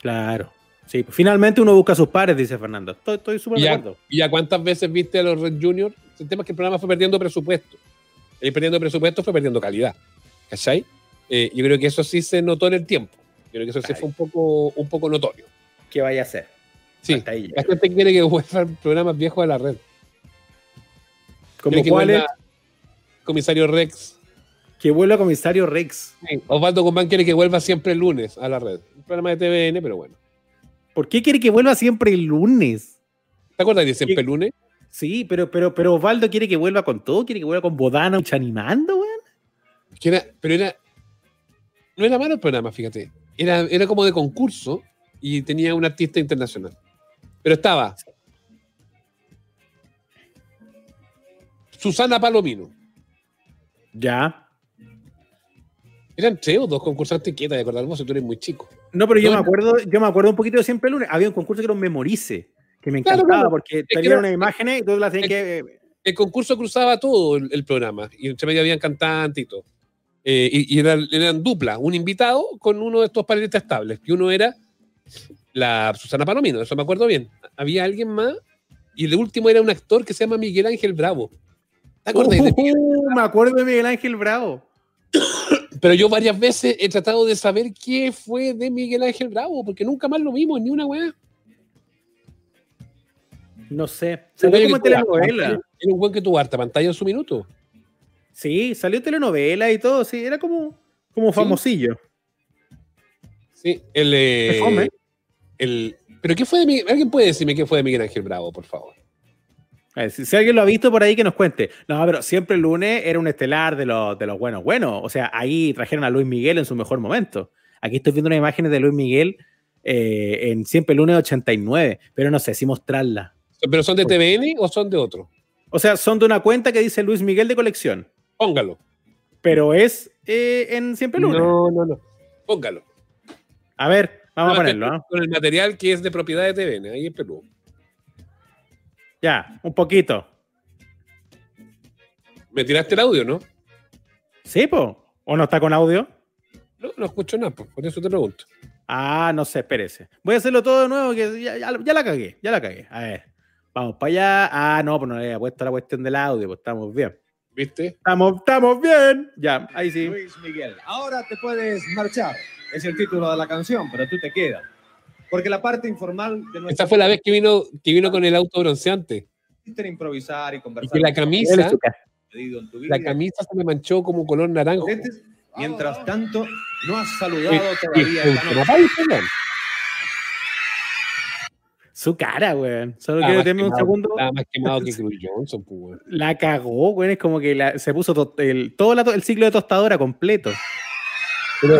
Speaker 5: Claro. Sí, pues, finalmente uno busca a sus pares, dice Fernando. Estoy súper de acuerdo.
Speaker 3: y ya cuántas veces viste a los Red Junior. El tema es que el programa fue perdiendo presupuesto. Y perdiendo presupuesto fue perdiendo calidad. ¿Cachai? Eh, yo creo que eso sí se notó en el tiempo. Yo creo que eso sí fue un poco, un poco notorio.
Speaker 5: ¿Qué vaya a hacer?
Speaker 3: Sí,
Speaker 5: Hasta ahí
Speaker 3: la gente quiere que vuelvan programas viejos a la red.
Speaker 5: Como cuál es
Speaker 3: Comisario Rex.
Speaker 5: que vuelva comisario Rex.
Speaker 3: Sí, Osvaldo Guzmán quiere que vuelva siempre el lunes a la red. Un programa de TVN, pero bueno.
Speaker 5: ¿Por qué quiere que vuelva siempre el lunes?
Speaker 3: ¿Te acuerdas de siempre el lunes?
Speaker 5: Sí, pero, pero, pero Osvaldo quiere que vuelva con todo, quiere que vuelva con Bodana animando, weón.
Speaker 3: Que era, pero era. No era malo el programa, fíjate. Era, era como de concurso y tenía un artista internacional. Pero estaba. Susana Palomino.
Speaker 5: Ya.
Speaker 3: Eran tres o dos concursantes quietas de acordar vos, tú eres muy chico.
Speaker 5: No, pero yo
Speaker 3: No,
Speaker 5: me acuerdo, yo me acuerdo un poquito de siempre el lunes. Había un concurso que era un memorice, que me encantaba
Speaker 3: claro.
Speaker 5: porque
Speaker 3: que
Speaker 5: tenía
Speaker 3: era-
Speaker 5: unas imágenes y tú las tenías que.
Speaker 3: El concurso cruzaba todo el, el programa y entre medio habían cantantes y todo. Eh, y y eran, eran dupla, un invitado con uno de estos panelistas estables. Y uno era la Susana Palomino, eso me acuerdo bien. Había alguien más y el último era un actor que se llama Miguel Ángel Bravo. ¿Te acuerdas de Miguel?
Speaker 5: Uh, me acuerdo de Miguel Ángel Bravo.
Speaker 3: Pero yo varias veces he tratado de saber qué fue de Miguel Ángel Bravo, porque nunca más lo vimos, ni una weá.
Speaker 5: No sé. Salió
Speaker 3: gallo
Speaker 5: como
Speaker 3: que
Speaker 5: telenovela.
Speaker 3: Era un buen que tuvo harta pantalla en su minuto.
Speaker 5: Sí, salió en telenovela y todo, sí, era como, como famosillo.
Speaker 3: Sí, el, eh, el. ¿Pero qué fue de Miguel? ¿Alguien puede decirme qué fue de Miguel Ángel Bravo, por favor?
Speaker 5: A ver, si, si alguien lo ha visto por ahí, que nos cuente. No, pero siempre el lunes era un estelar de los, de los buenos, buenos. O sea, ahí trajeron a Luis Miguel en su mejor momento. Aquí estoy viendo unas imágenes de Luis Miguel eh, en siempre el lunes 89, pero no sé si mostrarla.
Speaker 3: ¿Pero son de TVN o son de otro?
Speaker 5: O sea, son de una cuenta que dice Luis Miguel de colección,
Speaker 3: Póngalo.
Speaker 5: pero es eh, en siempre lunes.
Speaker 3: No, no, no. Póngalo.
Speaker 5: A ver, vamos a ponerlo. ¿no?
Speaker 3: Con el material que es de propiedad de TVN, ahí en Perú.
Speaker 5: Ya, un poquito.
Speaker 3: ¿Me tiraste el audio, no?
Speaker 5: ¿Sí, po? ¿O no está con audio?
Speaker 3: No, no escucho nada, pues, por eso te pregunto.
Speaker 5: Ah, no sé, espérese. Voy a hacerlo todo de nuevo, que ya, ya- ya la cagué, ya la cagué. A ver, vamos para allá. Ah, no, pues no le había puesto la cuestión del audio, pues estamos bien.
Speaker 3: ¿Viste?
Speaker 5: Estamos, estamos bien. Ya, ahí sí.
Speaker 6: Luis Miguel. Ahora te puedes marchar. Es el título de la canción, pero tú te quedas. Porque la parte informal de nuestro
Speaker 3: Esta fue la vez que vino, que vino con el auto bronceante.
Speaker 6: Improvisar y
Speaker 3: Y
Speaker 6: conversar.
Speaker 3: que la camisa, la camisa se me manchó como color naranjo.
Speaker 6: Clientes, Mientras tanto, no has saludado
Speaker 3: y-
Speaker 6: todavía
Speaker 5: Su cara, weón. Solo quiero tener un segundo.
Speaker 3: Estaba más quemado que Cruz Johnson, pues, weón.
Speaker 5: La cagó, weón. Es como que la- se puso to- el, todo la el ciclo de tostadora completo.
Speaker 3: Pero,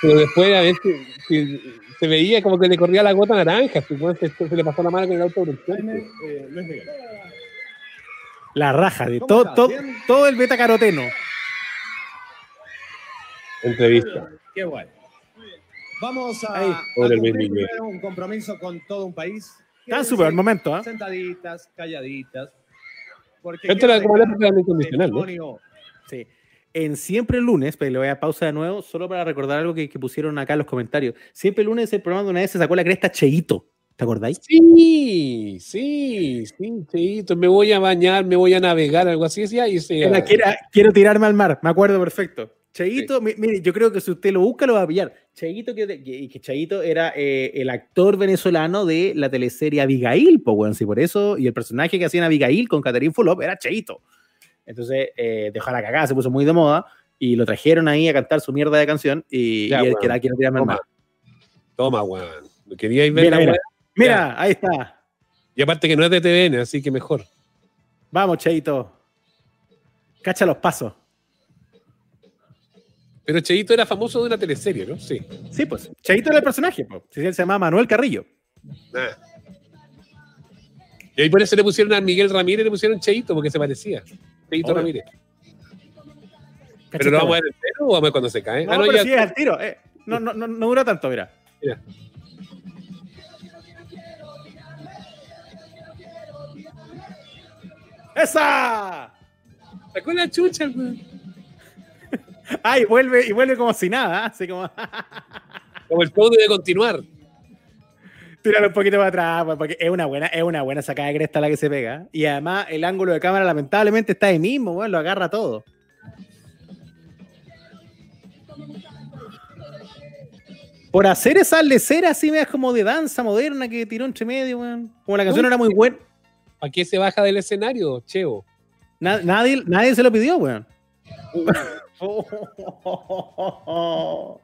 Speaker 3: pero después a ver si, si- se veía como que le corría la gota naranja, pues, weón, se, se le pasó la mano con el auto.
Speaker 6: Eh.
Speaker 5: La raja de
Speaker 6: ¿Cómo
Speaker 5: todo, todo, todo el beta caroteno.
Speaker 3: Entrevista.
Speaker 6: Qué bueno. Vamos a,
Speaker 5: Ahí.
Speaker 6: a cumplir un compromiso con todo un país.
Speaker 5: Está en su peor momento, ¿ah?
Speaker 6: Sentaditas, calladitas. Porque
Speaker 3: Esto era como la incondicional, ¿no?
Speaker 5: Sí. En Siempre el lunes, pero le voy a pausa de nuevo, solo para recordar algo que, que pusieron acá en los comentarios. Siempre el lunes el programa de una vez se sacó la cresta Cheito. ¿Te acordáis?
Speaker 3: Sí, sí, sí, Cheito, me voy a bañar, me voy a navegar, algo así decía. Y se,
Speaker 5: Era, quiero, quiero tirarme al mar, me acuerdo perfecto. Cheito, mi- mire, yo creo que si usted lo busca lo va a pillar. Cheito, que, que, que Cheito era eh, el actor venezolano de la teleserie Abigail, pues bueno, sí, por eso, y el personaje que hacía en Abigail con Catherine Fulop era Cheito. Entonces eh, dejó la cagada, se puso muy de moda y lo trajeron ahí a cantar su mierda de canción y,
Speaker 3: Ya,
Speaker 5: y él que era quiero tirarme al
Speaker 3: Toma, weón. ¿Queríais ver
Speaker 5: Mira,
Speaker 3: la
Speaker 5: mira,
Speaker 3: weá?
Speaker 5: mira, ahí está.
Speaker 3: Y aparte que no es de TVN, así que mejor.
Speaker 5: Vamos, Cheito. Cacha los pasos.
Speaker 3: Pero Cheito era famoso de una teleserie, ¿no? Sí.
Speaker 5: Sí, pues. Cheito era el personaje, pues. Se llama Manuel Carrillo.
Speaker 3: Ah. Y ahí por eso le pusieron a Miguel Ramírez, le pusieron Cheito, porque se parecía. Cheito
Speaker 5: Obvio.
Speaker 3: Ramírez. ¿Pero lo
Speaker 5: esta
Speaker 3: vamos a ver entero o vamos a ver cuando se cae?
Speaker 5: No,
Speaker 3: ah, no,
Speaker 5: pero
Speaker 3: ya.
Speaker 5: sí es al tiro. eh. No, no, no, no dura tanto, mira.
Speaker 3: Mira.
Speaker 5: ¡Esa!
Speaker 3: Sacó la chucha,
Speaker 5: Ay, vuelve, y vuelve como si nada, ¿ah? así como.
Speaker 3: Como el show debe continuar.
Speaker 5: Tíralo un poquito para atrás, pues, porque es una buena, es una buena sacada de cresta la que se pega. Y además, el ángulo de cámara, lamentablemente, está ahí mismo, weón, lo agarra todo. Por hacer esa lecera así, me das como de danza moderna que tiró entre medio, weón. Como la canción
Speaker 3: Uy.
Speaker 5: era muy buena.
Speaker 3: ¿Para qué se baja del escenario, Cheo?
Speaker 5: Na- nadie, nadie se lo pidió, weón.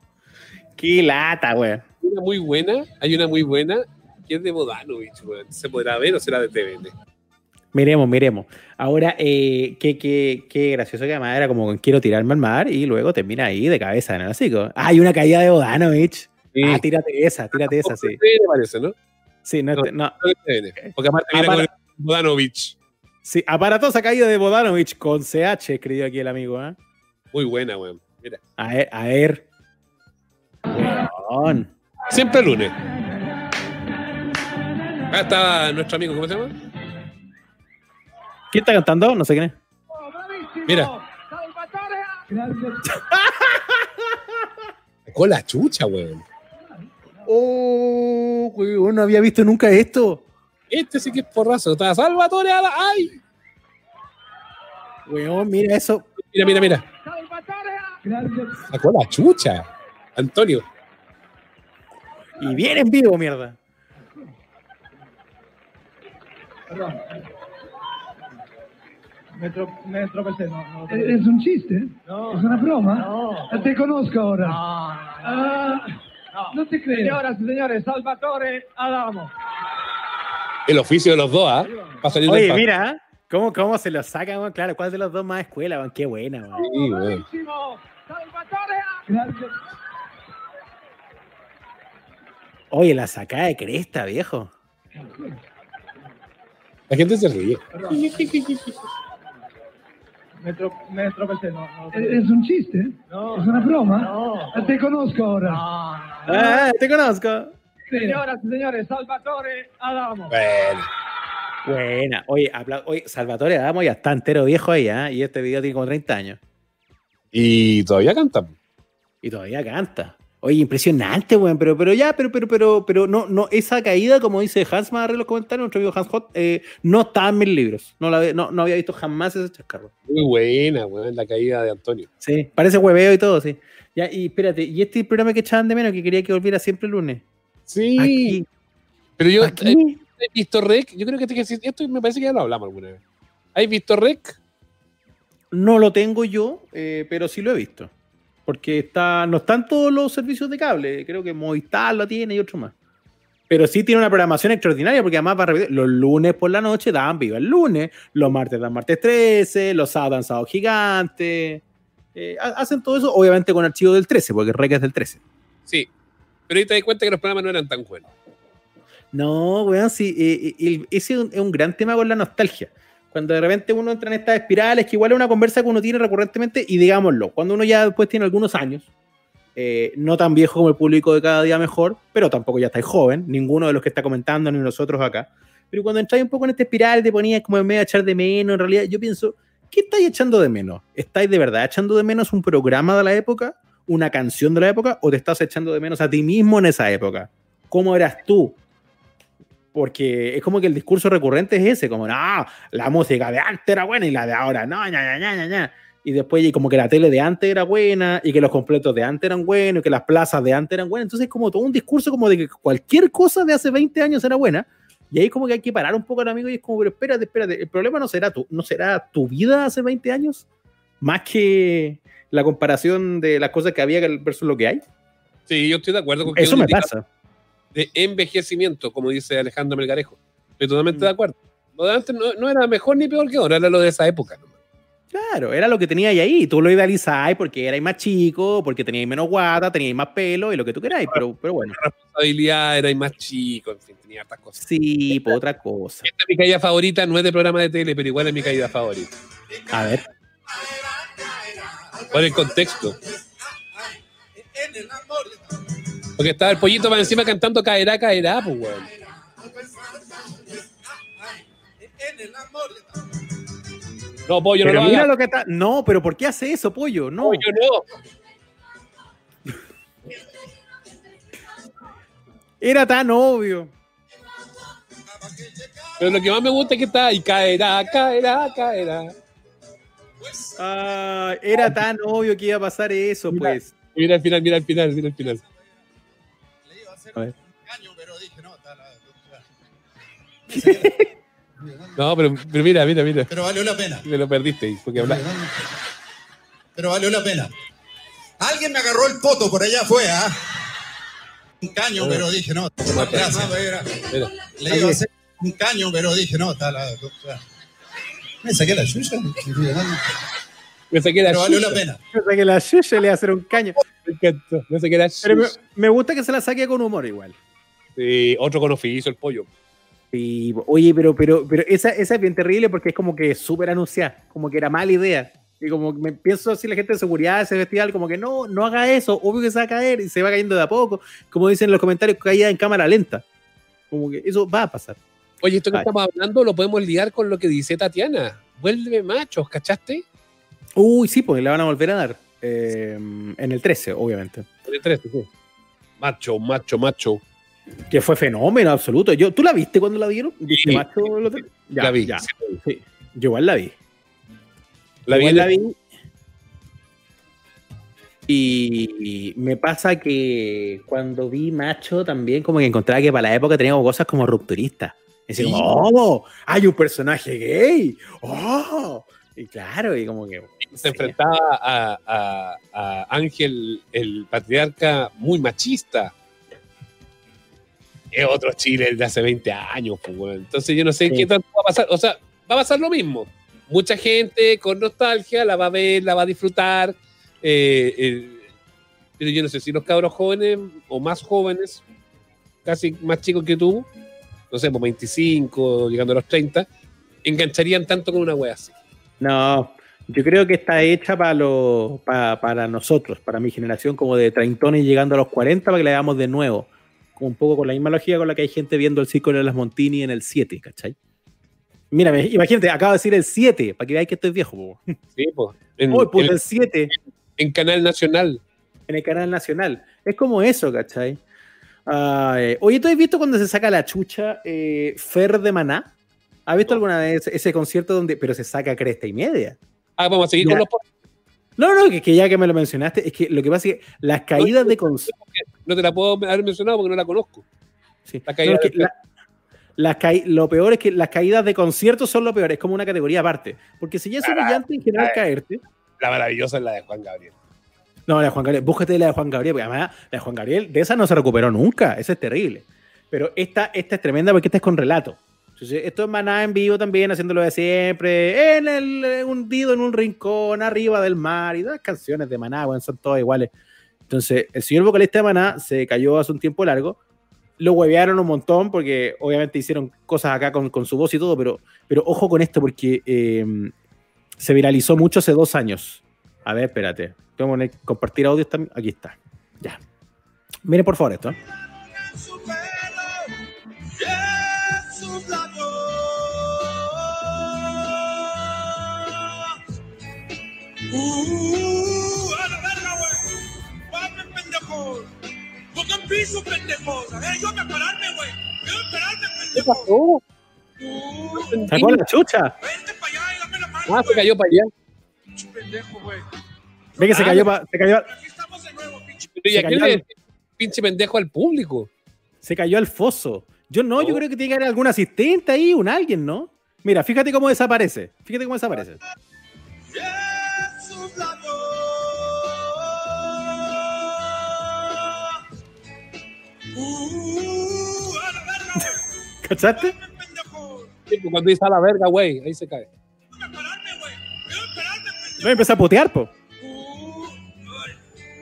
Speaker 5: Qué lata.
Speaker 3: Hay una muy buena, hay una muy buena que es de Bodanovich, weón. ¿Se podrá ver o será de TVN?
Speaker 5: Miremos, miremos. Ahora, eh, qué, qué, qué gracioso que además era como quiero tirarme al mar y luego termina ahí de cabeza el hocico. Ah, hay una caída de Bodanovich. Ah, tírate esa, tírate esa, sí.
Speaker 3: TVN parece, ¿no?
Speaker 5: Sí, no,
Speaker 3: No.
Speaker 5: no,
Speaker 3: No TVN. Porque aparte viene con
Speaker 5: para-
Speaker 3: el Bodanovich.
Speaker 5: sí, aparatosa caída de Bodanovich con CH, escribió aquí el amigo. ¿eh?
Speaker 3: Muy buena, weón. Mira.
Speaker 5: A ver, a ver. Weón.
Speaker 3: Siempre el lunes. Acá está nuestro amigo, ¿cómo se llama?
Speaker 5: ¿Quién está cantando? No sé quién es.
Speaker 3: Mira. Con la chucha, weón.
Speaker 5: Oh, weón, no había visto nunca esto.
Speaker 3: Este sí que es porrazo. Está Salvatore a la... ¡Ay!
Speaker 5: Weón, mira eso.
Speaker 3: Mira, mira, mira. Sacó la chucha. Antonio.
Speaker 5: Y bien en vivo, mierda.
Speaker 4: Perdón. Me, tro- me tropecé, no, no. ¿Es un chiste? No. ¿Es una broma? No. Te conozco ahora. Ah, no. te creo. Señoras y señores, Salvatore Adamo.
Speaker 3: El oficio de los dos, ¿ah? Del
Speaker 5: Oye, mira, ¿cómo, cómo se lo sacan? Claro, ¿cuál de los dos más escuela, weón? Qué buena, weón.
Speaker 3: Sí,
Speaker 5: Oye, la sacada de cresta, viejo.
Speaker 3: La gente se ríe.
Speaker 4: Me, tro- me tropecé, no, no. ¿Es un chiste? No. ¿Es una broma? No. Te conozco ahora.
Speaker 5: Ah, te conozco.
Speaker 4: Señoras y señores, Salvatore Adamo.
Speaker 3: Bueno.
Speaker 5: Buena. Oye, Oye Salvatore Adamo ya está entero viejo ahí, ¿ah? Y este video tiene como 30 años.
Speaker 3: Y todavía canta.
Speaker 5: Y todavía canta. Oye, impresionante, weón. Pero, pero ya, pero, pero, pero, pero no, no, esa caída, como dice Hans más en los comentarios, nuestro amigo Hans Hot, eh, no estaba en mis libros. No, la, no, no había visto jamás ese chascarro.
Speaker 3: Muy buena, weón. La caída de Antonio.
Speaker 5: Sí, parece hueveo y todo, sí. Ya, y espérate, ¿y este programa que echaban de menos que quería que volviera siempre el lunes?
Speaker 3: Sí.
Speaker 5: Aquí,
Speaker 3: Pero yo
Speaker 5: aquí.
Speaker 3: ¿Has visto Rec? Yo creo que este- esto me parece que ya lo hablamos alguna vez. ¿Has visto Rec?
Speaker 5: No lo tengo yo, eh, pero sí lo he visto. Porque está, no están todos los servicios de cable. Creo que Movistar lo tiene y otro más. Pero sí tiene una programación extraordinaria porque además va a repetir. Los lunes por la noche dan viva el lunes. Los martes dan martes 13. Los sábados dan sábado gigante. Eh, ha- hacen todo eso, obviamente con archivo del 13, porque Rec es del 13.
Speaker 3: Sí. Pero ahí te das cuenta que los programas no eran tan buenos.
Speaker 5: No, weón, sí, eh, eh, ese es un, es un gran tema con la nostalgia. Cuando de repente uno entra en estas espirales, que igual es una conversa que uno tiene recurrentemente, y digámoslo, cuando uno ya después tiene algunos años, eh, no tan viejo como el público de cada día mejor, pero tampoco ya estáis joven, ninguno de los que está comentando, ni nosotros acá. Pero cuando entráis un poco en esta espiral, te ponías como en medio de echar de menos, en realidad yo pienso, ¿qué estáis echando de menos? ¿Estáis de verdad echando de menos un programa de la época, una canción de la época, o te estás echando de menos a ti mismo en esa época? ¿Cómo eras tú? Porque es como que el discurso recurrente es ese, como, no, la música de antes era buena y la de ahora, no, ña, ña, ña, ña y después y como que la tele de antes era buena y que los completos de antes eran buenos y que las plazas de antes eran buenas. Entonces como todo un discurso como de que cualquier cosa de hace 20 años era buena. Y ahí como que hay que parar un poco al amigo y es como, pero espérate, espérate, el problema no será tu, no será tu vida hace 20 años, más que la comparación de las cosas que había versus lo que hay.
Speaker 3: Sí, yo estoy de acuerdo con que
Speaker 5: Eso me pasa.
Speaker 3: De envejecimiento, como dice Alejandro Melgarejo. Estoy totalmente
Speaker 5: Mm.
Speaker 3: de acuerdo. Lo de antes no, no era mejor ni peor que ahora, era lo de esa época. ¿no?
Speaker 5: Claro, era lo que tenía ahí. Tú lo idealizabas porque erais más chico, porque teníais menos guata, teníais más pelo y lo que tú queráis, pero, pero bueno.
Speaker 3: Responsabilidad, era más chico, en fin, tenía hartas cosas.
Speaker 5: Sí, por otra cosa.
Speaker 3: Esta es mi caída favorita, no es de programa de tele, pero igual es mi caída favorita.
Speaker 5: A ver.
Speaker 3: Por el contexto. Porque estaba el pollito para encima cantando caerá, caerá, pues weón. No, pollo,
Speaker 5: Pero
Speaker 3: no lo
Speaker 5: mira lo que está. No, pero ¿por qué hace eso, pollo? No.
Speaker 3: Pollo, no.
Speaker 5: Era tan obvio.
Speaker 3: Pero lo que más me gusta es que está y caerá, caerá, caerá.
Speaker 5: Ah, era tan obvio que iba a pasar eso,
Speaker 3: Mira.
Speaker 5: pues.
Speaker 3: Mira el final, mira el final, mira el final.
Speaker 5: A ver.
Speaker 3: No, pero, pero mira, mira, mira.
Speaker 7: Pero valió la pena.
Speaker 3: Me lo perdiste porque habla-
Speaker 7: Pero valió la pena. Alguien me agarró el poto por allá fue, ¿ah? Un caño, pero dije, no. Gracias.
Speaker 3: mira.
Speaker 7: Le iba a hacer un caño, pero dije, no, está la. Me saqué la chucha.
Speaker 3: Me saqué la
Speaker 7: Pero valió la
Speaker 3: chucha.
Speaker 7: pena.
Speaker 5: Sea que la le iba a hacer un caño.
Speaker 3: Me encantó. Me saqué la
Speaker 5: Pero me, gusta que se la saque con humor igual.
Speaker 3: Sí, otro con oficio, el pollo.
Speaker 5: Sí, oye, pero, pero, pero esa, esa es bien terrible porque es como que súper anunciada, como que era mala idea. Y como me pienso así la gente de seguridad ese festival, como que no, no haga eso, obvio que se va a caer y se va cayendo de a poco. Como dicen en los comentarios, caída en cámara lenta. Como que eso va a pasar.
Speaker 3: Oye, esto que
Speaker 5: Ay.
Speaker 3: estamos hablando lo podemos liar con lo que dice Tatiana. Vuelve machos, ¿cachaste?
Speaker 5: Uy, sí, pues la van a volver a dar. Eh, en el 13, obviamente.
Speaker 3: Con el 13, sí. Macho, macho, macho.
Speaker 5: Que fue fenómeno absoluto. Yo, ¿Tú la viste cuando la dieron? ¿Viste
Speaker 3: Sí.
Speaker 5: macho? Ya,
Speaker 3: la vi.
Speaker 5: ya. Sí. Yo igual la vi.
Speaker 3: La vi,
Speaker 5: Igual
Speaker 3: en
Speaker 5: la vi. Y me pasa que cuando vi Macho también como que encontraba que para la época teníamos cosas como rupturistas. Es decir,
Speaker 7: Sí.
Speaker 5: como, oh, hay un personaje gay. Oh. Y claro, y como que...
Speaker 3: se enfrentaba a, a- a Ángel, el patriarca, muy machista. Es otro Chile de hace 20 años, pues. Entonces yo no sé
Speaker 5: Sí.
Speaker 3: qué tanto va a pasar. O sea, va a pasar lo mismo. Mucha gente con nostalgia la va a ver, la va a disfrutar. eh, eh, pero yo no sé si los cabros jóvenes o más jóvenes, casi más chicos que tú, no sé, pues 25, llegando a los 30, engancharían tanto con una wea así.
Speaker 5: No, yo creo que está hecha para, lo, pa- para nosotros, para mi generación, como de treintones llegando a los 40, para que la hagamos de nuevo. Un poco con la misma lógica con la que hay gente viendo el círculo de las Montini en el 7, ¿cachai? Mira, imagínate, acabo de decir el 7, para que veáis que estoy viejo. po.
Speaker 3: Sí, pues.
Speaker 5: Puta,
Speaker 3: en-
Speaker 5: el 7
Speaker 3: en Canal Nacional.
Speaker 5: en el canal nacional. Es como eso, ¿cachai? Ay, oye, ¿tú has visto cuando se saca la chucha eh, Fer de Maná? ¿Has visto alguna vez ese concierto donde, pero se saca cresta y media?
Speaker 3: Ah, vamos a seguir
Speaker 5: Ya.
Speaker 3: con los
Speaker 5: No, no, que, que ya que me lo mencionaste, es que lo que pasa es que las caídas de concierto.
Speaker 3: No te la puedo haber mencionado porque no la conozco.
Speaker 5: Sí.
Speaker 3: La caída
Speaker 5: No, es que
Speaker 3: de-
Speaker 5: la- las caí- lo peor es que las caídas de conciertos son lo peor, es como una categoría aparte. Porque si ya es humillante en general caerte.
Speaker 3: La maravillosa es la de Juan Gabriel.
Speaker 5: No, la de Juan Gabriel, búscate la de Juan Gabriel, porque además la de Juan Gabriel, de esa no se recuperó nunca, esa es terrible. Pero esta, esta es tremenda porque esta es con relato. Esto es Maná en vivo también, haciéndolo de siempre, en el eh, hundido en un rincón, arriba del mar, y las canciones de Maná, bueno, son todas iguales. Entonces, el señor vocalista de Maná se cayó hace un tiempo largo, lo huevearon un montón porque obviamente hicieron cosas acá con, su voz y todo, pero, pero ojo con esto porque eh, se viralizó mucho hace dos años. A ver, espérate. Que poner- compartir también. Aquí está. Ya. Miren por favor esto.
Speaker 8: Uh, a la verga, güey. Párame, pendejo. Pongan piso, pendejo. A ver, yo voy a pararme, güey. Yo voy a pararme,
Speaker 3: ¿Qué
Speaker 8: pendejo.
Speaker 3: pasó?
Speaker 8: Uh,
Speaker 5: Sacó la chucha.
Speaker 8: vente para allá y dame la mano,
Speaker 3: Ah, se cayó para allá.
Speaker 8: Pinche pendejo, güey.
Speaker 5: Ve que se
Speaker 3: Ah,
Speaker 5: cayó, pa- se cayó,
Speaker 8: Aquí estamos de nuevo, pinche.
Speaker 3: Pero ¿y a quién le pinche pendejo al público?
Speaker 5: se cayó al foso. Yo no, yo
Speaker 3: Oh.
Speaker 5: creo que tiene que haber algún asistente ahí, un alguien, ¿no? Mira, fíjate cómo desaparece. Fíjate cómo desaparece. ¿Cachaste?
Speaker 3: Sí, pues Cuando dice a la verga, güey, ahí se cae.
Speaker 8: A a.
Speaker 5: No empezó a putear, po.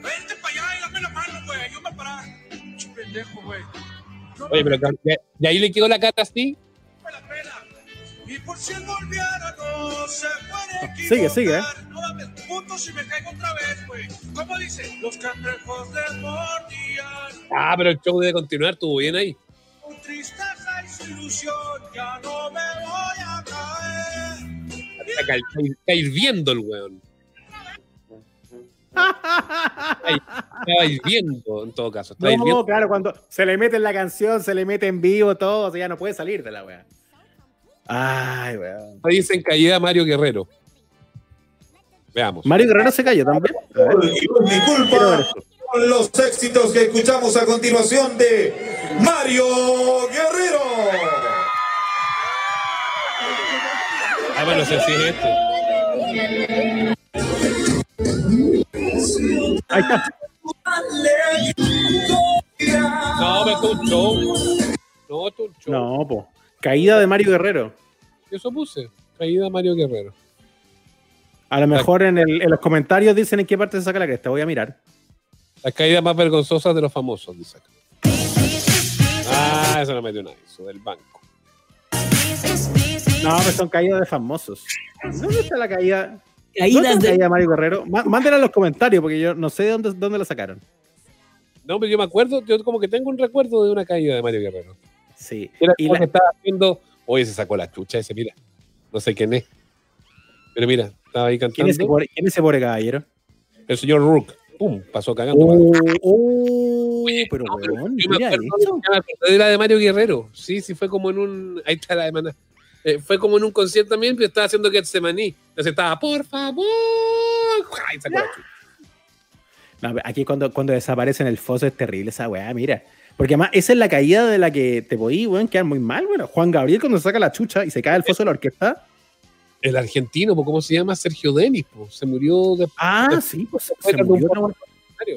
Speaker 8: Vente para allá y dame la mano, güey. Yo me parar. Pendejo, güey.
Speaker 3: Oye, pero de ahí le quedó la cara así.
Speaker 8: Por si él volviera, no se puede
Speaker 5: Sigue, sigue, eh.
Speaker 8: No mames, puto si me caigo otra vez, güey. ¿Cómo dice? Los cangrejos de mordían.
Speaker 3: Ah, pero el show debe continuar, estuvo bien ahí.
Speaker 8: Con tristeza y su ilusión, ya no me voy a caer.
Speaker 3: Está, ca- está hirviendo el weón. Está hirviendo en todo caso. Está
Speaker 5: No,
Speaker 3: hirviendo.
Speaker 5: claro, cuando se le mete en la canción, se le mete en vivo, todo, o sea, ya no puede salir de la wea. Ay, weón.
Speaker 3: Ahí dicen caída Mario Guerrero. Veamos.
Speaker 5: Mario Guerrero se cayó también.
Speaker 9: Mi culpa con los éxitos que escuchamos a continuación de Mario Guerrero.
Speaker 3: Ah, bueno, no sé si es este.
Speaker 5: Ahí está.
Speaker 3: No, pero es un show. No, es un show.
Speaker 5: No, po. Caída de Mario Guerrero.
Speaker 3: Eso puse. Caída Mario Guerrero.
Speaker 5: A lo mejor en, el- en los comentarios dicen en qué parte se saca la cresta. Voy a mirar.
Speaker 3: Las caídas más vergonzosas de los famosos, dice acá. Ah, eso no metió nadie. Eso del banco.
Speaker 5: No, pero son caídas de famosos. ¿Dónde está la caída? ¿Dónde está la
Speaker 10: de.
Speaker 5: caída de Mario Guerrero? Má- Mándenla en los comentarios porque yo no sé de dónde, dónde la sacaron.
Speaker 3: No, pero yo me acuerdo, yo como que tengo un recuerdo de una caída de Mario Guerrero.
Speaker 5: Sí.
Speaker 3: Era
Speaker 5: Y
Speaker 3: como
Speaker 5: la-
Speaker 3: que estaba haciendo. Oye, se sacó la chucha ese, mira. No sé quién es. Pero mira, estaba ahí
Speaker 5: ¿Quién es ese
Speaker 3: cantando.
Speaker 5: pobre, quién es ese pobre caballero?
Speaker 3: El señor Rook. Pum, pasó cagando.
Speaker 5: Oh, oh, pero
Speaker 3: No, pero
Speaker 5: weón,
Speaker 3: yo me
Speaker 5: mira
Speaker 3: acuerdo,
Speaker 5: eso.
Speaker 3: ya me acordé de la de Mario Guerrero. Sí, sí, fue como en un. Ahí está la de Maná. Eh, fue como en un concierto también, pero estaba haciendo Getsemaní. Entonces estaba, por favor. Ay, sacó la chucha.
Speaker 5: No, aquí cuando, cuando desaparece en el foso es terrible esa weá, mira. Porque además esa es la caída de la que te podí, weón, quedar muy mal, bueno. Juan Gabriel cuando saca la chucha y se cae al foso de la orquesta.
Speaker 3: El argentino, ¿cómo se llama? Sergio Denis, po. se murió de.
Speaker 5: Ah, sí, pues se, se
Speaker 3: un.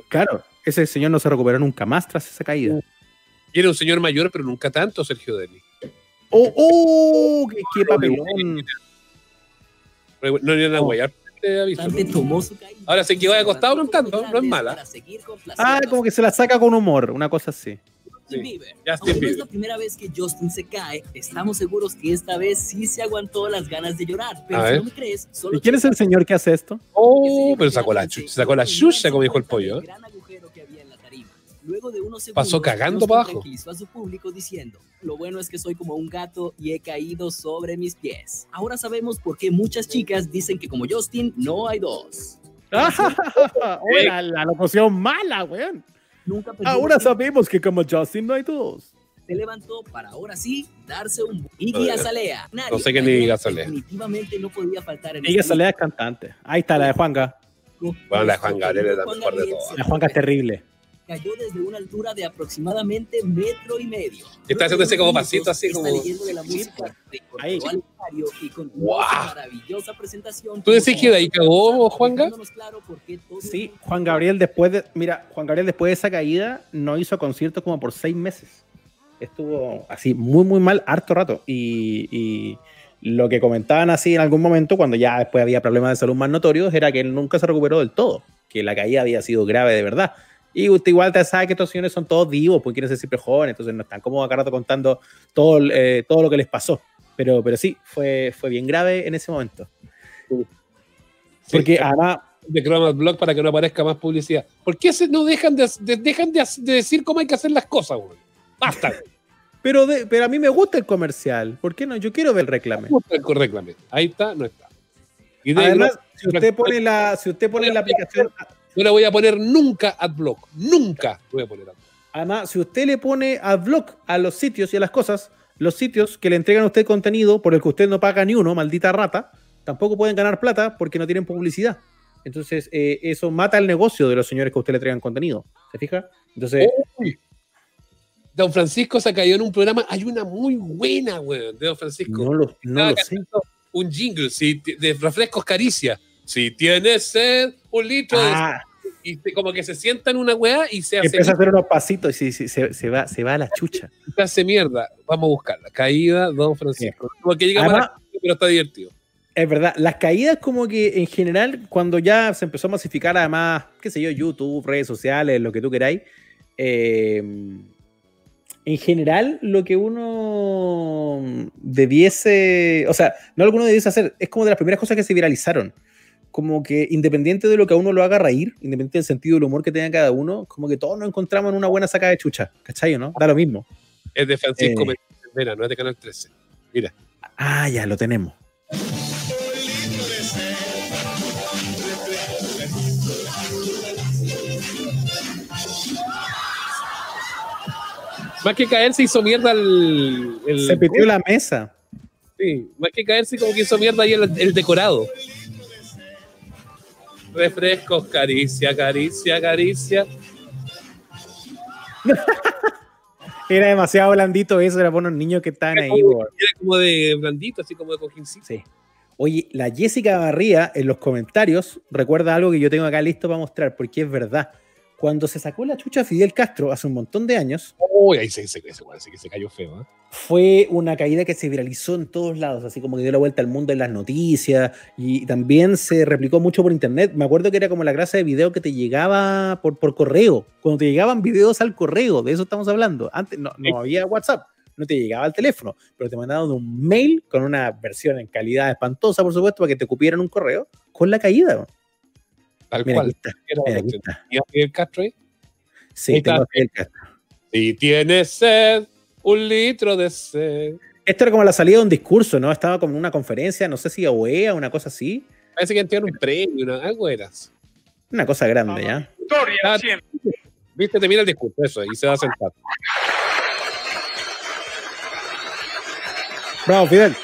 Speaker 5: Claro, ese señor no se recuperó nunca más tras esa caída.
Speaker 3: Y era un señor mayor, pero nunca tanto, Sergio Denis.
Speaker 5: ¡Oh, oh! ¡Qué, qué papelón!
Speaker 3: No era una
Speaker 5: Oh.
Speaker 3: Aviso.
Speaker 10: Bastante caída.
Speaker 3: Ahora se quedó acostado cantando, no es mala.
Speaker 5: Ah, como que se la saca con humor, una cosa así.
Speaker 3: Sí.
Speaker 10: Bieber.
Speaker 3: Justin
Speaker 10: Aunque no es la primera vez que Justin se cae, estamos seguros que esta vez sí se aguantó las ganas de llorar. Pero si no me crees, solo
Speaker 5: ¿Y quién es el señor que hace esto?
Speaker 3: Oh, pero sacó la chucha, sacó la chucha, como dijo el pollo. ¿eh?
Speaker 10: Luego de unos
Speaker 3: Pasó
Speaker 10: segundos,
Speaker 3: cagando
Speaker 10: Justin
Speaker 3: pa' abajo.
Speaker 10: tranquilizó a su público diciendo, lo bueno es que soy como un gato y he caído sobre mis pies. Ahora sabemos por qué muchas chicas dicen que como Justin no hay dos.
Speaker 5: Oye, la, la locución mala, weón.
Speaker 10: Nunca
Speaker 5: Ahora sabemos que como Justin no hay dos.
Speaker 10: se levantó para ahora sí darse un Iggy Azalea.
Speaker 3: No sé quién es Iggy Azalea.
Speaker 10: Definitivamente no podía faltar en
Speaker 5: Ella
Speaker 10: este
Speaker 5: sale es cantante. Ahí está la de Juanga.
Speaker 3: Bueno, la de Juan Gabriel es la mejor de todas.
Speaker 5: La Juanga es terrible.
Speaker 10: Cayó desde una altura de aproximadamente metro y medio.
Speaker 3: Está haciendo ese como pasito así como-
Speaker 10: esta leyenda de la música
Speaker 5: Ahí.
Speaker 10: y
Speaker 3: Guau.
Speaker 10: su maravillosa presentación.
Speaker 3: ¿Tú decís que de ahí cagó, Juanga?
Speaker 10: Claro
Speaker 5: Sí, Juan Gabriel después de, mira, Juan Gabriel después de esa caída no hizo conciertos como por seis meses. Estuvo así muy, muy mal, harto rato. Y, y lo que comentaban así en algún momento, cuando ya después había problemas de salud más notorios, era que él nunca se recuperó del todo, que la caída había sido grave de verdad. Y usted igual te sabe que estos señores son todos vivos, porque quieren ser siempre jóvenes, entonces no están como acá rato contando todo, el- eh, todo lo que les pasó. Pero, pero sí, fue, fue bien grave en ese momento.
Speaker 3: Sí.
Speaker 5: Porque además,
Speaker 3: de Chroma Blog para que no aparezca más publicidad. ¿Por qué se no dejan de, de- dejan de, de decir cómo hay que hacer las cosas, weón? Basta.
Speaker 5: Pero, de- pero a mí me gusta el comercial. ¿Por qué no? Yo quiero ver el reclame.
Speaker 3: Correctamente. Ahí está, no está. Y de-
Speaker 5: Además, si usted pone la, si usted pone la aplicación,
Speaker 3: no le voy a poner nunca AdBlock. Nunca le voy a poner AdBlock.
Speaker 5: además, si usted le pone adblock a los sitios y a las cosas, los sitios que le entregan a usted contenido por el que usted no paga ni uno, maldita rata, tampoco pueden ganar plata porque no tienen publicidad. Entonces, eh, eso mata el negocio de los señores que a usted le entregan contenido. ¿Se fija? Entonces,
Speaker 3: Uy. Don Francisco se cayó en un programa. Hay una muy buena, weón, de Don Francisco.
Speaker 5: no lo, no lo sé.
Speaker 3: Un jingle si de refrescos caricia. Si tienes sed, un litro de
Speaker 5: Ah,
Speaker 3: y te- como que se sienta en una weá y se hace,
Speaker 5: empieza a hacer unos pasitos y se, se va, se va a la chucha.
Speaker 3: se hace mierda. Vamos a buscarla. Caída Don Francisco. Porque llega
Speaker 5: Además-
Speaker 3: para pero está divertido.
Speaker 5: Es verdad, las caídas como que en general, cuando ya se empezó a masificar además, qué sé yo, YouTube, redes sociales, lo que tú queráis, eh, en general lo que uno debiese, o sea, no lo que uno debiese hacer, es como de las primeras cosas que se viralizaron. Como que independiente de lo que a uno lo haga reír, independiente del sentido del humor que tenga cada uno, como que todos nos encontramos en una buena saca de chucha, ¿cachai no? Da lo mismo.
Speaker 3: Es de Francisco
Speaker 5: Eh.
Speaker 3: No es de Canal 13. Mira.
Speaker 5: Ah, ya, lo tenemos.
Speaker 3: Más que caer se hizo mierda el. el-
Speaker 5: Se pitió la mesa.
Speaker 3: Sí, más que caerse como que hizo mierda ahí el, el decorado. Refrescos, caricia, caricia, caricia.
Speaker 5: Era demasiado blandito eso, era para unos niños que estaban ahí,
Speaker 3: como, era como de blandito, así como de cojincito.
Speaker 5: Sí. Oye, la Jessica Barría en los comentarios recuerda algo que yo tengo acá listo para mostrar, porque es verdad. Cuando se sacó la chucha Fidel Castro hace un montón de años,
Speaker 3: Uy, ahí se, se, se, se- cayó feo, ¿eh?
Speaker 5: fue una caída que se viralizó en todos lados, así como que dio la vuelta al mundo en las noticias y también se replicó mucho por internet. Me acuerdo que era como la clase de video que te llegaba por, por correo, cuando te llegaban videos al correo, de eso estamos hablando. Antes no, no había WhatsApp, no te llegaba al teléfono, pero te mandaban un mail con una versión en calidad espantosa, por supuesto, para que te cupieran un correo con la caída.
Speaker 3: Tal
Speaker 5: Mira,
Speaker 3: cual.
Speaker 5: aquí está.
Speaker 3: Era
Speaker 5: Mira,
Speaker 3: la
Speaker 5: aquí
Speaker 3: cuestión.
Speaker 5: está.
Speaker 3: ¿Y a Fidel Castro ahí?
Speaker 5: Sí,
Speaker 3: Ahí está.
Speaker 5: tengo a Fidel Castro.
Speaker 3: Si tienes sed, un litro de sed.
Speaker 5: Esto era como la salida de un discurso, ¿no? Estaba como en una conferencia, no sé si a OEA, una cosa así.
Speaker 3: Parece que tiene un premio, una- algo eras.
Speaker 5: Una cosa grande, ¿ya?
Speaker 2: Victoria
Speaker 3: Ah,
Speaker 2: siempre.
Speaker 3: Viste, te mira el discurso, eso, y se va a sentar.
Speaker 5: Bravo, Fidel.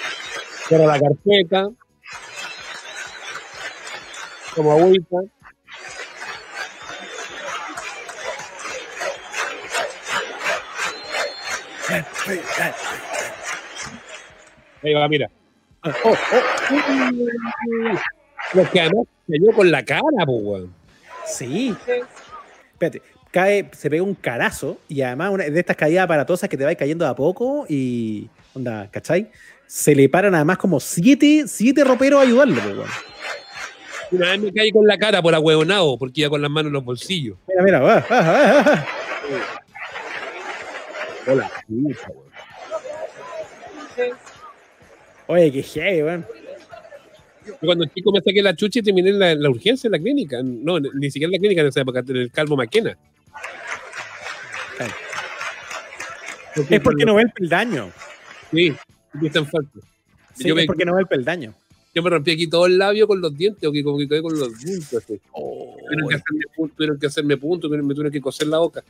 Speaker 3: Pero la carpeta, como agüita. Ahí va, mira.
Speaker 5: Oh, oh,
Speaker 3: Lo que además cayó con la cara, pues, weón.
Speaker 5: sí. Espérate, cae, se pega un carazo y además una de estas caídas aparatosas que te va cayendo de a poco y. Onda, ¿cachai? Se le paran además como siete, siete roperos a ayudarlo, pues, weón.
Speaker 3: Una vez me caí con la cara por ahueonado, porque iba con las manos en los bolsillos.
Speaker 5: Mira, mira, va, va, va, va.
Speaker 3: Hola.
Speaker 5: Oye, qué heavy, weón.
Speaker 3: Yo cuando chico me saqué la chucha y terminé la, en la urgencia en la clínica. No, ni siquiera en la clínica en esa época, en el Calvo Maquena.
Speaker 5: Es porque no ve el peldaño.
Speaker 3: Sí, es tan fuerte.
Speaker 5: Sí,
Speaker 3: yo, me,
Speaker 5: porque no ve el peldaño.
Speaker 3: Yo me rompí aquí todo el labio con los dientes, o que como que quedé con los dientes. así.
Speaker 5: Oh,
Speaker 3: Tuvieron que hacerme punto, tuvieron que hacerme punto, tuvieron- me tuvieron que coser la boca.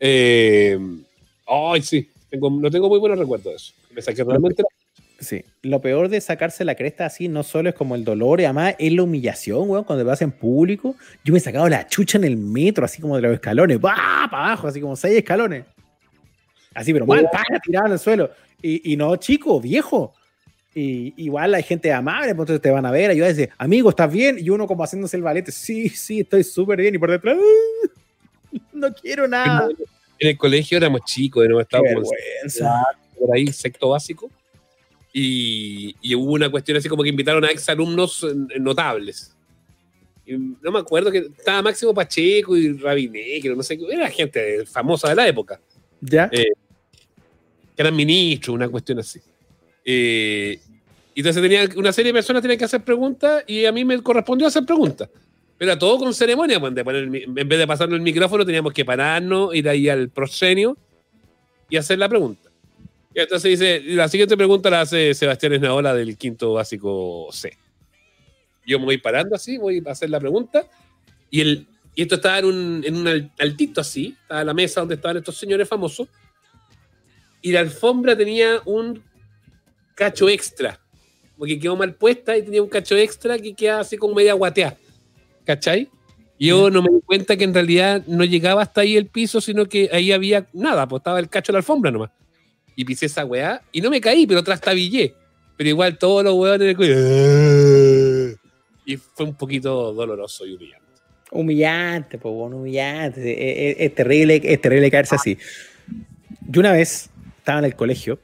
Speaker 3: Eh, ay, sí, tengo, no tengo muy buenos recuerdos de eso. Me saqué realmente la
Speaker 5: Sí, lo peor de sacarse la cresta así no solo es como el dolor, y además es la humillación, weón, cuando te vas en público. Yo me he sacado la chucha en el metro, así como de los escalones, ¡bah! para abajo, así como seis escalones. Así, pero mal, ¡pah! tirado en el suelo. Y, y no chico, viejo. Y igual hay gente amable, pues entonces te van a ver, ayudar y decir, amigo, ¿estás bien? Y uno como haciéndose el balete, sí, sí, estoy súper bien. Y por detrás, "Ah, no quiero nada.
Speaker 3: En el colegio éramos chicos, no estábamos por ahí, sexto básico. Y, y hubo una cuestión así como que invitaron a exalumnos eh, notables. Y no me acuerdo que estaba Máximo Pacheco y Rabinegro, no sé qué, era gente famosa de la época,
Speaker 5: ¿Ya?
Speaker 3: Eh, que eran ministros, una cuestión así. Eh, y entonces tenía una serie de personas tenían que hacer preguntas y a mí me correspondió hacer preguntas. Pero todo con ceremonia, pues, de poner en vez de pasarnos el micrófono, teníamos que pararnos, ir ahí al proscenio y hacer la pregunta. Y entonces dice, la siguiente pregunta la hace Sebastián Esnaola del quinto básico C. Yo me voy parando así, voy a hacer la pregunta, y, el, y esto estaba en un, en un al- altito así, estaba la mesa donde estaban estos señores famosos, y la alfombra tenía un cacho extra, porque quedó mal puesta y tenía un cacho extra que quedaba así como media guateada. ¿Cachai? Y yo no me di cuenta que en realidad no llegaba hasta ahí el piso, sino que ahí había nada, pues estaba el cacho de la alfombra nomás. Y pisé esa weá y no me caí, pero trastabillé. Pero igual todos los weones en el cuello. Y fue un poquito doloroso y humillante.
Speaker 5: Humillante, pues bueno, humillante. Es, es- es terrible, es terrible caerse así. Yo una vez estaba en el colegio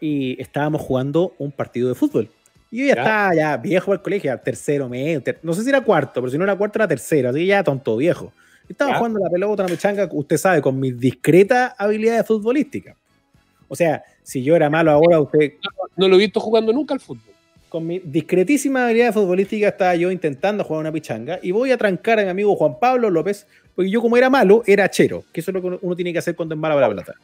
Speaker 5: y estábamos jugando un partido de fútbol. Y yo ya,
Speaker 3: Ya.
Speaker 5: estaba ya viejo el colegio, tercero, medio, ter- no sé si era cuarto, pero si no era cuarto era tercero, así que ya tonto viejo. Y estaba
Speaker 3: Ya.
Speaker 5: jugando la pelota, una pichanga, usted sabe, con mis discretas habilidades futbolísticas. O sea, si yo era malo ahora, usted
Speaker 3: No lo he visto jugando nunca al fútbol.
Speaker 5: con mi discretísima habilidad futbolística estaba yo intentando jugar una pichanga y voy a trancar a mi amigo Juan Pablo López, porque yo como era malo, era chero, que eso es lo que uno tiene que hacer cuando es malo para la pelota.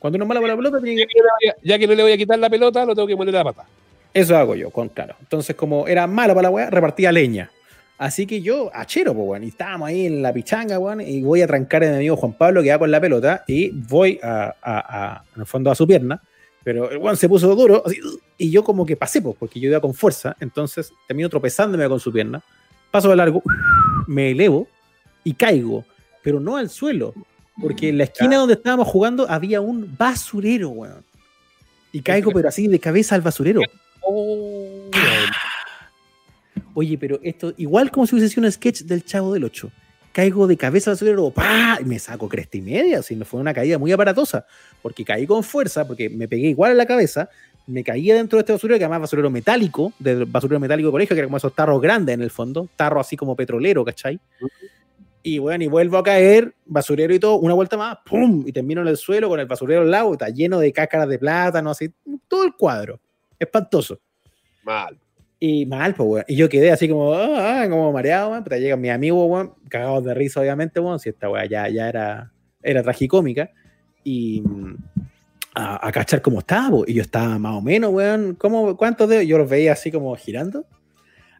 Speaker 5: Cuando uno es malo para la pelota, tiene
Speaker 3: Ya
Speaker 5: que...
Speaker 3: no le voy a, ya que no le voy a quitar la pelota, lo tengo que poner la pata.
Speaker 5: Eso hago yo, con claro. Entonces, como era malo para la weá, repartía leña. Así que yo, achero, pues, weón, y estábamos ahí en la pichanga, weón, y voy a trancar a mi amigo Juan Pablo que va con la pelota y voy a, a- a- en el fondo a su pierna, pero el weón se puso duro, así, y yo como que pasé, pues, porque yo iba con fuerza, entonces termino tropezándome con su pierna, paso de largo, me elevo y caigo, pero no al suelo, porque en la esquina donde estábamos jugando había un basurero, weón. Y caigo, pero así de cabeza al basurero.
Speaker 3: Oh,
Speaker 5: Oye, pero esto, igual como si hubiese sido un sketch del Chavo del 8. Caigo de cabeza al basurero, ¡pah! y me saco cresta y media. Así me fue una caída muy aparatosa. Porque caí con fuerza, porque me pegué igual en la cabeza. Me caía dentro de este basurero, que además basurero metálico, del basurero metálico de colegio, que era como esos tarros grandes en el fondo. Tarro así como petrolero, ¿cachai? Y bueno, y vuelvo a caer, basurero y todo, una vuelta más, ¡pum! Y termino en el suelo con el basurero al lado, está lleno de cáscaras de plátano, así, todo el cuadro. Espantoso.
Speaker 3: Mal.
Speaker 5: Y mal, pues, weón. Y yo quedé así como, ah, ah, como mareado, weón. Puta, llegan mis amigos, weón, cagados de risa, obviamente, weón. Si esta weá ya, ya era, era tragicómica. Y mm, a, a cachar cómo estaba, po. Y yo estaba más o menos, weón. ¿Cómo, ¿Cuántos dedos? Yo los veía así como girando.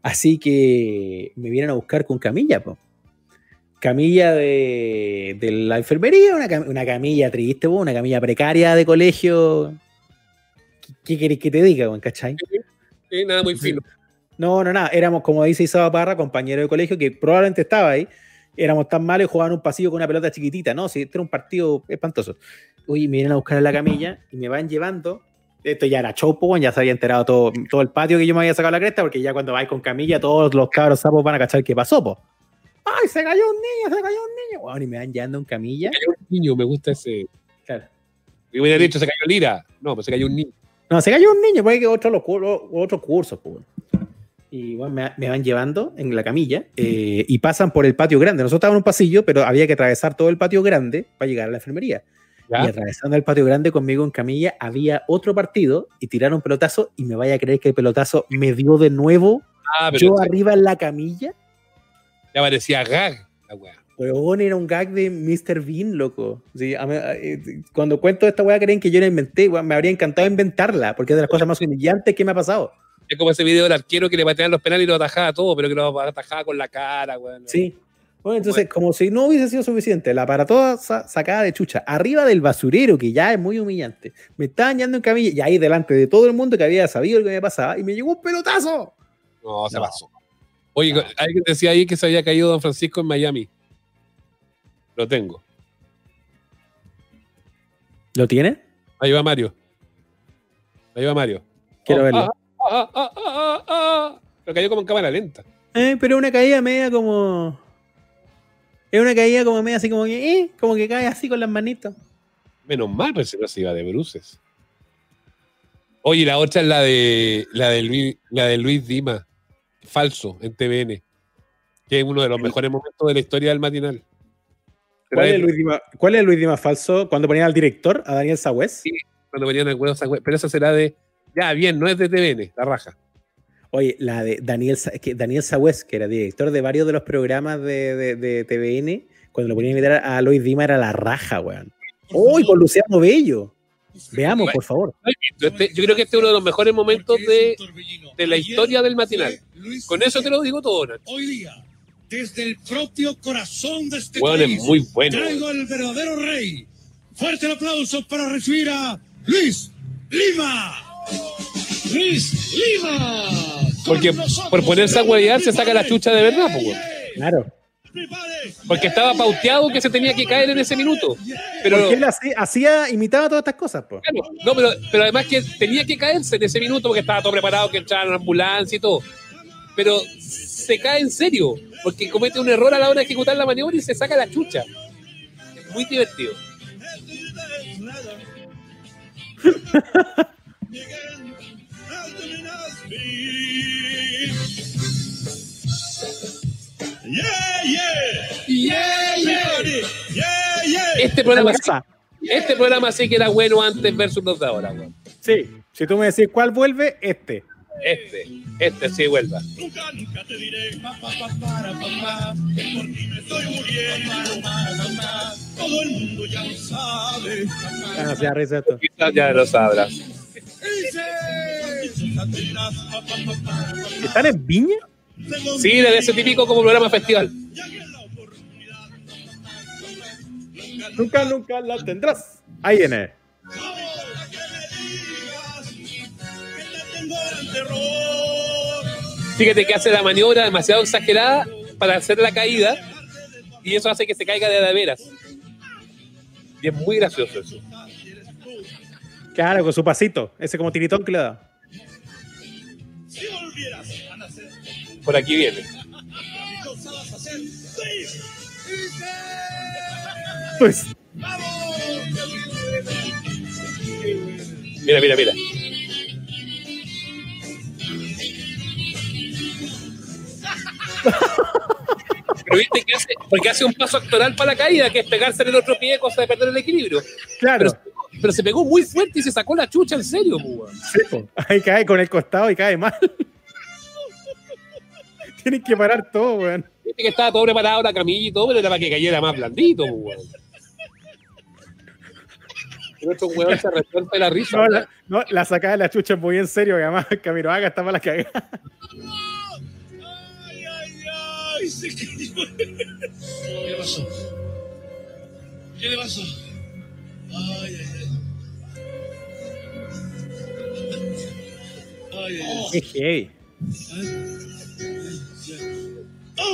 Speaker 5: Así que me vienen a buscar con camilla, pues. Camilla de, de la enfermería, una, una camilla triste, una camilla precaria de colegio. ¿Qué, qué querés que te diga, weón? ¿Cachai?
Speaker 3: Sí, nada muy fino.
Speaker 5: No, no, nada. Éramos, como dice Isaba Parra, compañero de colegio, que probablemente estaba ahí. Éramos tan malos y jugaban un pasillo con una pelota chiquitita, ¿no? Sí, este era un partido espantoso. Uy, me vienen a buscar a la camilla y me van llevando. Esto ya era show, po, weón, ya se había enterado todo, todo el patio que yo me había sacado la cresta, porque ya cuando vais con camilla, todos los cabros sapos van a cachar qué pasó, po. ¡Ay, se cayó un niño, se cayó un niño! Weón, y me van llevando en camilla.
Speaker 3: Niño, me gusta ese.
Speaker 5: Claro.
Speaker 3: Me hubiera dicho, se cayó Lira. No, pues se cayó un niño.
Speaker 5: No, se cayó un niño, porque hay que otros los cur- otros cursos, pues. Y bueno, me, me van llevando en la camilla eh, y pasan por el patio grande. Nosotros estábamos en un pasillo, pero había que atravesar todo el patio grande para llegar a la enfermería.
Speaker 3: ¿Ya?
Speaker 5: Y atravesando el patio grande conmigo en camilla, había otro partido y tiraron pelotazo. Y me vaya a creer que el pelotazo me dio de nuevo.
Speaker 3: Ah,
Speaker 5: yo
Speaker 3: este-
Speaker 5: arriba en la camilla.
Speaker 3: Ya parecía gag. La weá.
Speaker 5: Weón, era un gag de Mr. Bean, loco. Sí, a mí- eh, cuando cuento esta weá, creen que yo la inventé. me habría encantado inventarla, porque es de las cosas más humillantes que me ha pasado.
Speaker 3: Es como ese video del arquero que le pateaban los penales y lo atajaba todo, pero que lo atajaba con la cara, weón.
Speaker 5: Sí. Bueno, entonces, como si no hubiese sido suficiente, la para toda sa- sacada de chucha, arriba del basurero, que ya es muy humillante, me estaban yendo en camilla y ahí delante de todo el mundo que había sabido lo que me pasaba y me llegó un pelotazo.
Speaker 3: No, se
Speaker 5: No.
Speaker 3: pasó. Oye, alguien decía ahí que se había caído Don Francisco en Miami. Lo tengo.
Speaker 5: ¿Lo tiene?
Speaker 3: Ahí va Mario. Ahí va Mario.
Speaker 5: Quiero
Speaker 3: Oh,
Speaker 5: verlo.
Speaker 3: ah, ah, ah. Pero cayó como en cámara lenta.
Speaker 5: Eh, pero una caída media como. Es una caída como media así como que, eh, como que cae así con las manitos.
Speaker 3: Menos mal, pero si no se iba de bruces. Oye, la otra es la de la de Luis, la de Luis Dima, falso, en TVN. Que es uno de los mejores momentos de la historia del matinal.
Speaker 5: ¿Cuál es, el Luis Dima, ¿Cuál es el Luis Dima falso? Cuando ponían al director, a Daniel Sagüez.
Speaker 3: Sí. Cuando venían el huevo, pero esa será de. Ya, bien, no es de TVN, la raja.
Speaker 5: Oye, la de Daniel, que Daniel Sagüez, que era director de varios de los programas de, de, de TVN, cuando lo ponían a invitar a Lois Dima era la raja, weón. ¡Uy, con Luciano Bello! Veamos, por favor.
Speaker 3: Este- yo creo que este es uno de los mejores momentos de, de la historia del matinal. Con eso te lo digo todo, Nacho.
Speaker 8: Hoy día, desde el propio corazón de este
Speaker 3: es
Speaker 8: país,
Speaker 3: muy bueno,
Speaker 8: traigo al verdadero rey. Fuerte el aplauso para recibir a Luis Lima. Luis Lima.
Speaker 3: Porque por ponerse a huevear se saca la chucha de verdad, pues.
Speaker 5: Claro.
Speaker 3: Porque estaba pauteado que se tenía que caer en ese minuto. Pero,
Speaker 5: Porque él hacía, hacía- imitaba todas estas cosas, pues.
Speaker 3: claro, no, pero, pero además que tenía que caerse en ese minuto porque estaba todo preparado, que entraba una ambulancia y todo. Pero se cae en serio, porque comete un error a la hora de ejecutar la maniobra y se saca la chucha. Es muy divertido. Este programa, este programa sí que era bueno antes versus los de ahora, weón.
Speaker 5: Sí. Si tú me decís cuál vuelve, este.
Speaker 3: Este, este sí vuelva.
Speaker 8: Nunca, nunca te diré, que por ti me estoy muriendo. Todo el mundo ya lo sabe.
Speaker 5: Ah.
Speaker 3: Quizás ya lo sabrás.
Speaker 5: ¿Están en Viña?
Speaker 3: Sí, de ese típico como programa festival.
Speaker 5: Nunca, nunca la tendrás. Ahí viene.
Speaker 3: Fíjate que hace la maniobra demasiado exagerada para hacer la caída y eso hace que se caiga de de veras. Y es muy gracioso eso.
Speaker 5: Claro, con su pasito. Ese como tiritón que le da.
Speaker 3: Por aquí viene.
Speaker 5: Pues.
Speaker 3: Mira, mira, mira. Pero viste que hace, porque hace un paso actoral para la caída, que es pegarse en el otro pie, cosa de perder el equilibrio.
Speaker 5: Claro.
Speaker 3: Pero, pero se pegó muy fuerte y se sacó la chucha en serio, pues, weón.
Speaker 5: Sí. Ahí cae con el costado y cae mal. Tienen que parar todo, weón.
Speaker 3: Viste que estaba todo preparado, la camilla y todo, pero era para que cayera más blandito, pues, weón. Pero estos weón se resuelve la risa.
Speaker 5: No, la, no, la sacada de la chucha muy en serio, que además Camiroaga está para la cagada.
Speaker 8: Ay, ay, ay, se cayó. ¿Qué le pasó? ¿Qué le pasó? Ay, ay, ay. Ay, ay, ay.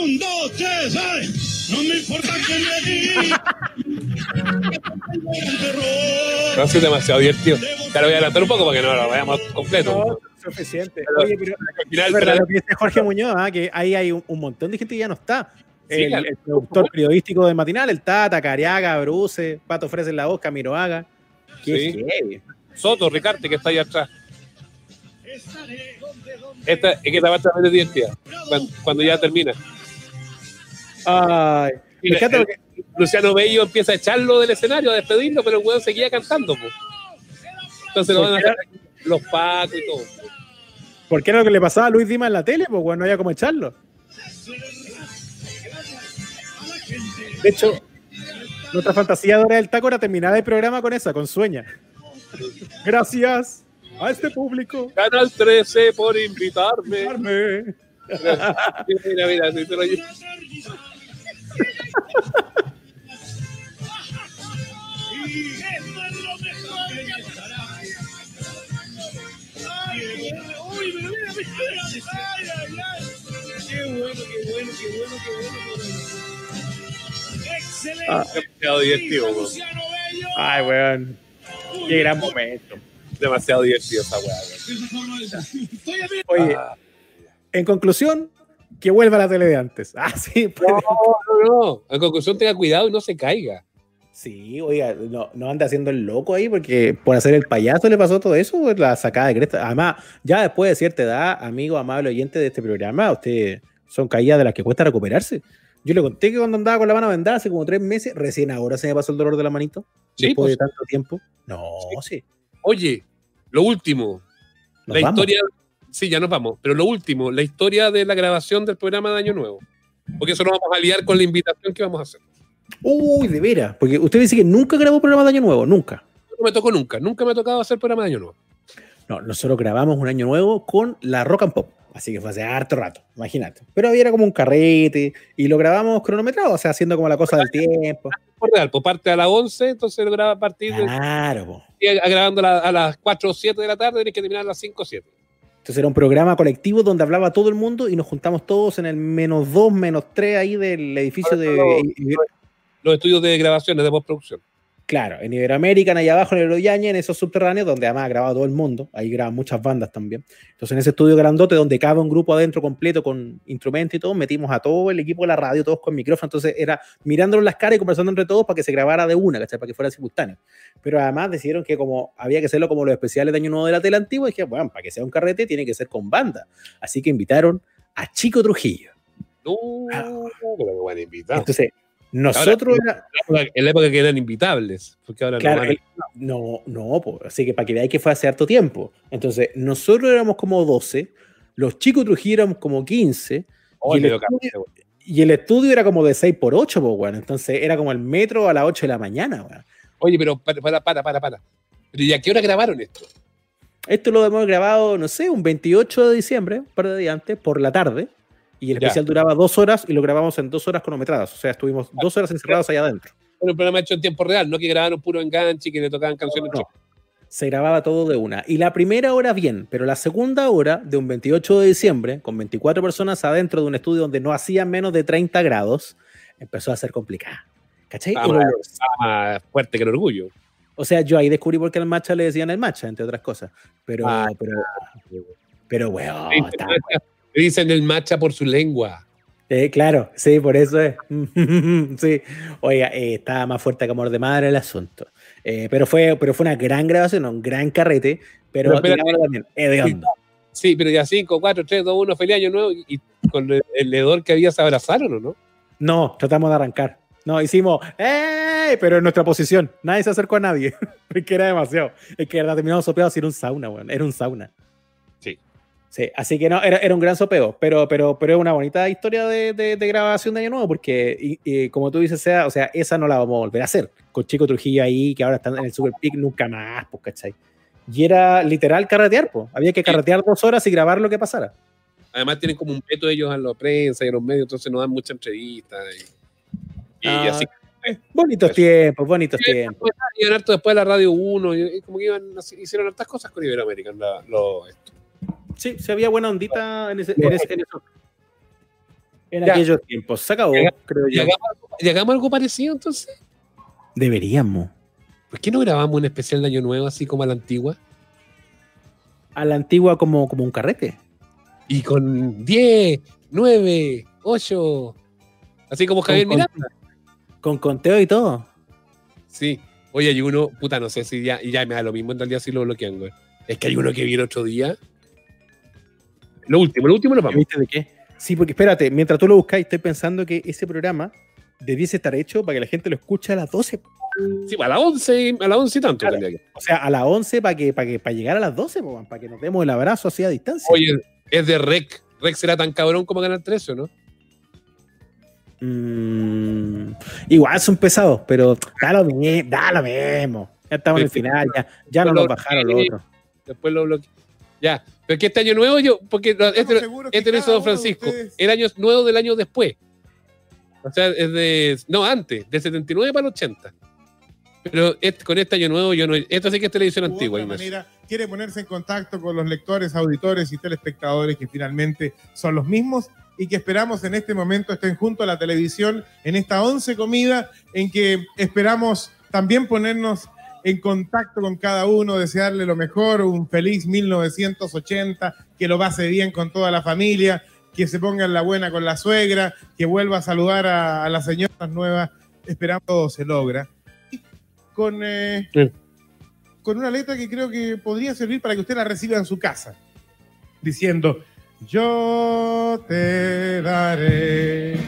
Speaker 8: Un, dos, tres, ¡ay! No me importa que me digan. terror.
Speaker 3: No, es demasiado divertido. Te lo voy a adelantar un poco para que no lo veamos completo.
Speaker 5: No, suficiente.
Speaker 3: Pero-
Speaker 5: Oye, pero
Speaker 3: final,
Speaker 5: es verdad
Speaker 3: pero-
Speaker 5: lo que dice Jorge Muñoz, ah, que ahí hay un, un montón de gente que ya no está.
Speaker 3: Sí,
Speaker 5: El, productor periodístico de Matinal, el Tata, Cariaga, Bruce, Pato Ofrece la voz, Camiroaga. Qué
Speaker 3: Sí.
Speaker 5: heavy.
Speaker 3: Soto, Ricarte, que está ahí atrás. Esta, es que esta parte es divertida. Cuando, cuando ya termina.
Speaker 5: Ay, me
Speaker 3: Mira,
Speaker 5: encanta
Speaker 3: el-
Speaker 5: porque-
Speaker 3: Luciano Bello empieza a echarlo del escenario, a despedirlo, pero el weón seguía cantando. po. Entonces lo van a hacer los pacos y todo.
Speaker 5: ¿Por qué era lo que le pasaba a Luis Dima en la tele? Pues bueno, no había como echarlo. De hecho, nuestra fantasía de hora del taco era terminar el programa con esa, con sueña. Gracias a este público.
Speaker 3: Canal 13 por invitarme.
Speaker 5: Arme.
Speaker 3: Mira, mira, sí, te lo.
Speaker 8: Qué bueno, qué bueno, qué bueno, qué bueno, qué bueno. Excelente.
Speaker 5: Ah. Ay, weón. Qué gran momento.
Speaker 3: Demasiado divertido esa weá.
Speaker 8: de.
Speaker 5: Oye,
Speaker 3: Ah.
Speaker 5: en conclusión, que vuelva a la tele de antes. Ah, sí, pues.
Speaker 3: No, no, no. En conclusión, tenga cuidado y no se caiga.
Speaker 5: Sí, oiga, no, no anda haciendo el loco ahí porque por hacer el payaso le pasó todo eso, pues, la sacada de cresta. Además, ya después de cierta edad, amigo, amable oyente de este programa, ustedes son caídas de las que cuesta recuperarse. Yo le conté que cuando andaba con la mano vendada hace como tres meses, recién ahora se me pasó el dolor de la manito.
Speaker 3: Sí,
Speaker 5: después de
Speaker 3: pues.
Speaker 5: tanto tiempo. No, sí.
Speaker 3: Oye, lo último.
Speaker 5: Nos
Speaker 3: la
Speaker 5: vamos.
Speaker 3: historia. Sí, ya nos vamos. Pero lo último, la historia de la grabación del programa de Año Nuevo. Porque eso nos vamos a liar con la invitación que vamos a hacer.
Speaker 5: Uy, de veras. Porque usted dice que nunca grabó programa de Año Nuevo, nunca.
Speaker 3: No me tocó nunca, nunca me ha tocado hacer programa de Año Nuevo.
Speaker 5: No, nosotros grabamos un Año Nuevo con la Rock and Pop. Así que fue hace harto rato, imagínate. Pero había como un carrete y lo grabamos cronometrado, o sea, haciendo como la cosa del tiempo.
Speaker 3: Por real, pues parte a las 11, entonces lo graba a partir de.
Speaker 5: Claro,
Speaker 3: y a- grabando a, la- a las 4 o 7 de la tarde, tienes que terminar a las 5 o 7.
Speaker 5: Entonces era un programa colectivo donde hablaba todo el mundo y nos juntamos todos en el menos 2, menos 3 ahí del edificio de...
Speaker 3: Los estudios de grabaciones, de postproducción.
Speaker 5: Claro, en Iberoamérica, allá abajo en el Oyaña, en esos subterráneos, donde además ha grabado todo el mundo, ahí graban muchas bandas también. Entonces, en ese estudio grandote, donde cabe un grupo adentro completo con instrumentos y todo, metimos a todo el equipo de la radio, todos con micrófono. Entonces, era mirándonos las caras y conversando entre todos para que se grabara de una, ¿cachai? Para que fuera simultáneo. Pero además decidieron que, como había que hacerlo como los especiales de Año Nuevo de la tele antigua, dije, bueno, para que sea un carrete, tiene que ser con banda. Así que invitaron a Chico Trujillo.
Speaker 3: No, pero qué buen invitado.
Speaker 5: Entonces, nosotros.
Speaker 3: Ahora, en la época que eran invitables. Porque ahora
Speaker 5: Claro,
Speaker 3: no,
Speaker 5: no, no, po, así que para que veáis que fue hace harto tiempo. Entonces, nosotros éramos como 12, los chicos Trujillo éramos como 15,
Speaker 3: Oh,
Speaker 5: y, el estudio,
Speaker 3: cambio,
Speaker 5: y el estudio era como de 6 por 8, pues, bueno. Entonces, era como el metro a las 8 de la mañana, weón.
Speaker 3: Oye, pero para, para, para, para, para. Pero ¿y a qué hora grabaron esto?
Speaker 5: Esto lo hemos grabado, no sé, un 28 de diciembre, un par de días antes, por la tarde. Y el
Speaker 3: Ya.
Speaker 5: especial duraba dos horas y lo grabamos en dos horas cronometradas. O sea, estuvimos dos horas encerrados allá adentro.
Speaker 3: Bueno, un programa hecho en tiempo real, no que grabaron puro enganche y que le tocaban canciones.
Speaker 5: No. Se grababa todo de una. Y la primera hora bien, pero la segunda hora, de un 28 de diciembre, con 24 personas adentro de un estudio donde no hacía menos de 30 grados, empezó a ser complicada. ¿Cachai?
Speaker 3: Ah, más- más fuerte que el orgullo.
Speaker 5: O sea, yo ahí descubrí por qué al matcha le decían el matcha, entre otras cosas. Pero,
Speaker 3: Ah,
Speaker 5: pero, pero, weón,
Speaker 3: dicen el macha por su lengua.
Speaker 5: Eh, claro, sí, por eso es. sí. Oiga, eh, estaba más fuerte que amor de madre el asunto. Eh, pero, fue, pero fue una gran grabación, un gran carrete, pero,
Speaker 3: Pero espérate.
Speaker 5: también, hediondo.
Speaker 3: Sí, pero ya 5, 4, 3, 2, 1, feliz año nuevo. Y con el, el hedor que había se abrazaron, ¿o no?
Speaker 5: No, tratamos de arrancar. No, hicimos, ¡eh! Pero en nuestra posición. Nadie se acercó a nadie. Porque era demasiado. Es que de verdad terminamos sopeados y era un sauna, weón. Era un sauna.
Speaker 3: Sí.
Speaker 5: Sí, así que no, era, era un gran sopeo. Pero, pero, pero es una bonita historia de, de- de grabación de Año Nuevo. Porque, y- y como tú dices, sea, o sea, esa no la vamos a volver a hacer. Con Chico Trujillo ahí, que ahora están en el Super Peak, nunca más, pues, ¿cachai? Y era literal carretear, pues. Había que carretear dos horas y grabar lo que pasara.
Speaker 3: Además tienen como un veto ellos a la prensa y a los medios, entonces no dan mucha entrevista. Y, y
Speaker 5: Ah,
Speaker 3: así.
Speaker 5: Bonitos tiempos, bonitos tiempos.
Speaker 3: Iban harto después de la Radio 1, y, y como que iban, así- hicieron hartas cosas con Iberoamérica. la- lo- esto.
Speaker 5: Sí, se había buena ondita en, ese, en, ese- en eso. En
Speaker 3: Ya.
Speaker 5: aquellos tiempos. Se acabó, creo
Speaker 3: ¿Y
Speaker 5: yo.
Speaker 3: algo- y hagamos algo parecido entonces?
Speaker 5: Deberíamos.
Speaker 3: ¿Por qué no grabamos un especial de Año Nuevo así como a la antigua?
Speaker 5: A la antigua como, como un carrete.
Speaker 3: Y con 10, 9, 8, así como Javier
Speaker 5: con-
Speaker 3: Miranda.
Speaker 5: Con conteo y todo.
Speaker 3: Sí. Oye, hay uno, puta, no sé si ya, ya me da lo mismo en realidad si lo bloquean, güey. Es que hay uno que vi el otro día. Lo último, lo último lo vamos.
Speaker 5: ¿Viste de qué? Sí, porque espérate, mientras tú lo buscáis, estoy pensando que ese programa debiese estar hecho para que la gente lo escuche a las 12.
Speaker 3: Sí, a las 11, a las 11 y tanto.
Speaker 5: Claro. O sea, a las 11 para que, para que, para llegar a las 12, po, man, para que nos demos el abrazo así a distancia.
Speaker 3: Oye, es de Rec. Rec será tan cabrón como Canal 13, ¿o no?
Speaker 5: Mm, igual son pesados, pero da lo mismo, da lo mismo. Ya estamos en el final, ya, ya no
Speaker 3: Lo-
Speaker 5: nos bajaron los otros.
Speaker 3: Después lo bloqueé. Ya, pero que este año nuevo yo, porque no, este, este lo hizo Don Francisco, el año nuevo del año después. O sea, es de, no, antes, del 79 para el 80. Pero este- con este año nuevo yo no, esto sí que es televisión antigua. Ignacio.
Speaker 11: manera quiere ponerse en contacto con los lectores, auditores y telespectadores que finalmente son los mismos y que esperamos en este momento estén junto a la televisión en esta once comida en que esperamos también ponernos en contacto con cada uno, desearle lo mejor, un feliz 1980, que lo pase bien con toda la familia, que se ponga en la buena con la suegra, que vuelva a saludar a, a las señoras nuevas, esperamos todo se logra. Y con eh, con una letra que creo que podría servir para que usted la reciba en su casa, diciendo, yo te daré,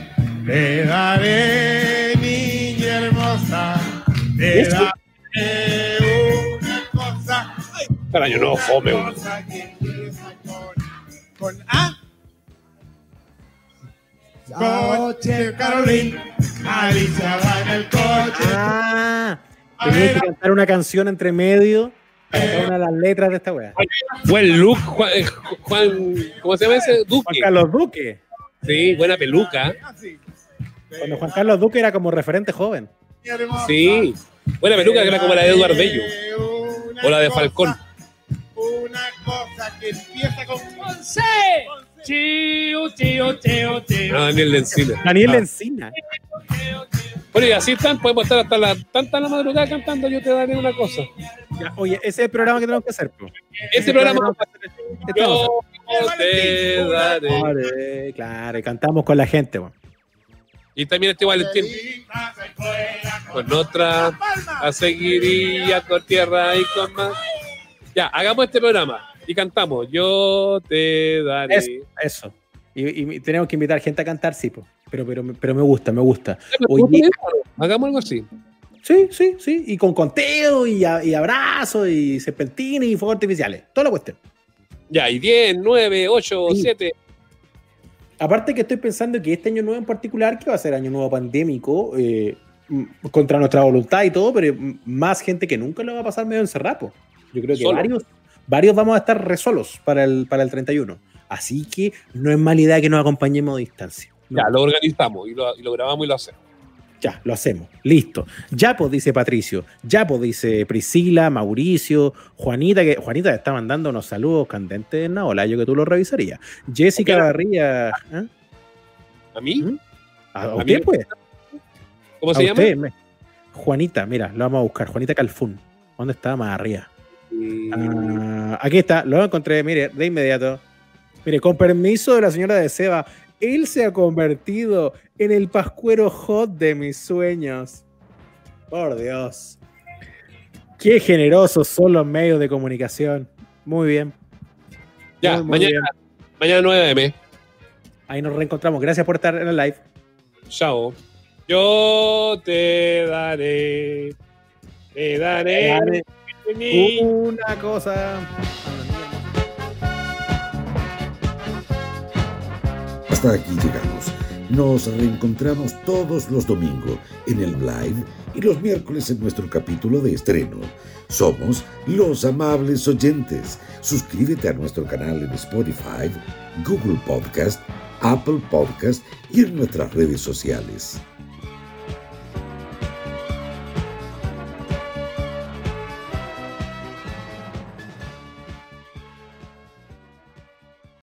Speaker 11: te daré, niña hermosa, te daré
Speaker 3: Cada no fome.
Speaker 11: Con A. Coche, Carolina. Alicia va en el coche.
Speaker 5: Ah, tenías que cantar una canción entre medio. Cada una de las letras de esta weá.
Speaker 3: Buen look, Juan, eh, Juan, ¿Cómo se llama ese? Duque.
Speaker 5: Juan Carlos Duque.
Speaker 3: Sí, buena peluca.
Speaker 5: Cuando Juan Carlos Duque era como referente joven.
Speaker 3: Sí, buena peluca que era como la de Eduardo Bello o la de Falcón.
Speaker 11: Una cosa que empieza con
Speaker 2: ¡Once! Chío, chío, chío, chío.
Speaker 3: No, Daniel de Encina.
Speaker 5: Daniel
Speaker 3: Ah.
Speaker 5: Encina.
Speaker 3: Bueno, y así están, podemos estar hasta la tanta la madrugada cantando, yo te daré una cosa.
Speaker 5: Ya, oye, ese es el programa que tenemos que hacer. po.
Speaker 3: Ese programa
Speaker 5: Este vamos
Speaker 3: yo te
Speaker 5: a
Speaker 3: daré.
Speaker 5: hacer. Vale, Claro, y cantamos con la gente.
Speaker 3: Y también este Valentín. Con otra a seguiría con tierra y con más. Ya, hagamos este programa y cantamos. Yo te daré.
Speaker 5: Eso, eso. Y, y tenemos que invitar gente a cantar, sí, po. Pero, pero, pero me gusta, me gusta. Oye,
Speaker 3: Hagamos algo así.
Speaker 5: sí, sí, sí. Y con conteo y, a- y abrazos y serpentines y fuegos artificiales. Toda la cuestión.
Speaker 3: Ya, y 10, 9, 8,
Speaker 5: Sí.
Speaker 3: 7.
Speaker 5: Aparte que estoy pensando que este año nuevo en particular, que va a ser año nuevo pandémico, eh, contra nuestra voluntad y todo, pero más gente que nunca lo va a pasar medio encerrado. Yo creo que
Speaker 3: Solo.
Speaker 5: varios, varios vamos a estar re solos para el, para el 31. Así que no es mala idea que nos acompañemos a distancia. No.
Speaker 3: Ya, lo organizamos y lo, y lo grabamos y lo hacemos.
Speaker 5: Ya, lo hacemos. Listo. Ya pues dice Patricio. Ya pues dice Priscila, Mauricio, Juanita, que Juanita está mandando unos saludos candentes en Hola, yo que tú lo revisarías. Jessica. Barría. ¿eh?
Speaker 3: ¿A mí?
Speaker 5: ¿A, a
Speaker 3: ¿A
Speaker 5: usted,
Speaker 3: mí?
Speaker 5: pues?
Speaker 3: ¿Cómo
Speaker 5: A
Speaker 3: se llama?
Speaker 5: usted, me- Juanita, mira, lo vamos a buscar. Juanita Calfún. ¿Dónde está? Más arriba. Ah, aquí está, lo encontré, mire, de inmediato. Mire, con permiso de la señora de Seba, él se ha convertido en el pascuero hot de mis sueños. Por Dios. Qué generosos son los medios de comunicación. Muy bien.
Speaker 3: Ya,
Speaker 5: Muy,
Speaker 3: mañana, mañana 9 m.
Speaker 5: Ahí nos reencontramos. Gracias por estar en el live.
Speaker 3: Chao. Yo te daré. Te daré.
Speaker 5: Una cosa.
Speaker 1: Hasta aquí llegamos. Nos reencontramos todos los domingos en el live y los miércoles en nuestro capítulo de estreno. Somos los amables oyentes. Suscríbete a nuestro canal en Spotify, Google Podcast, Apple Podcast y en nuestras redes sociales.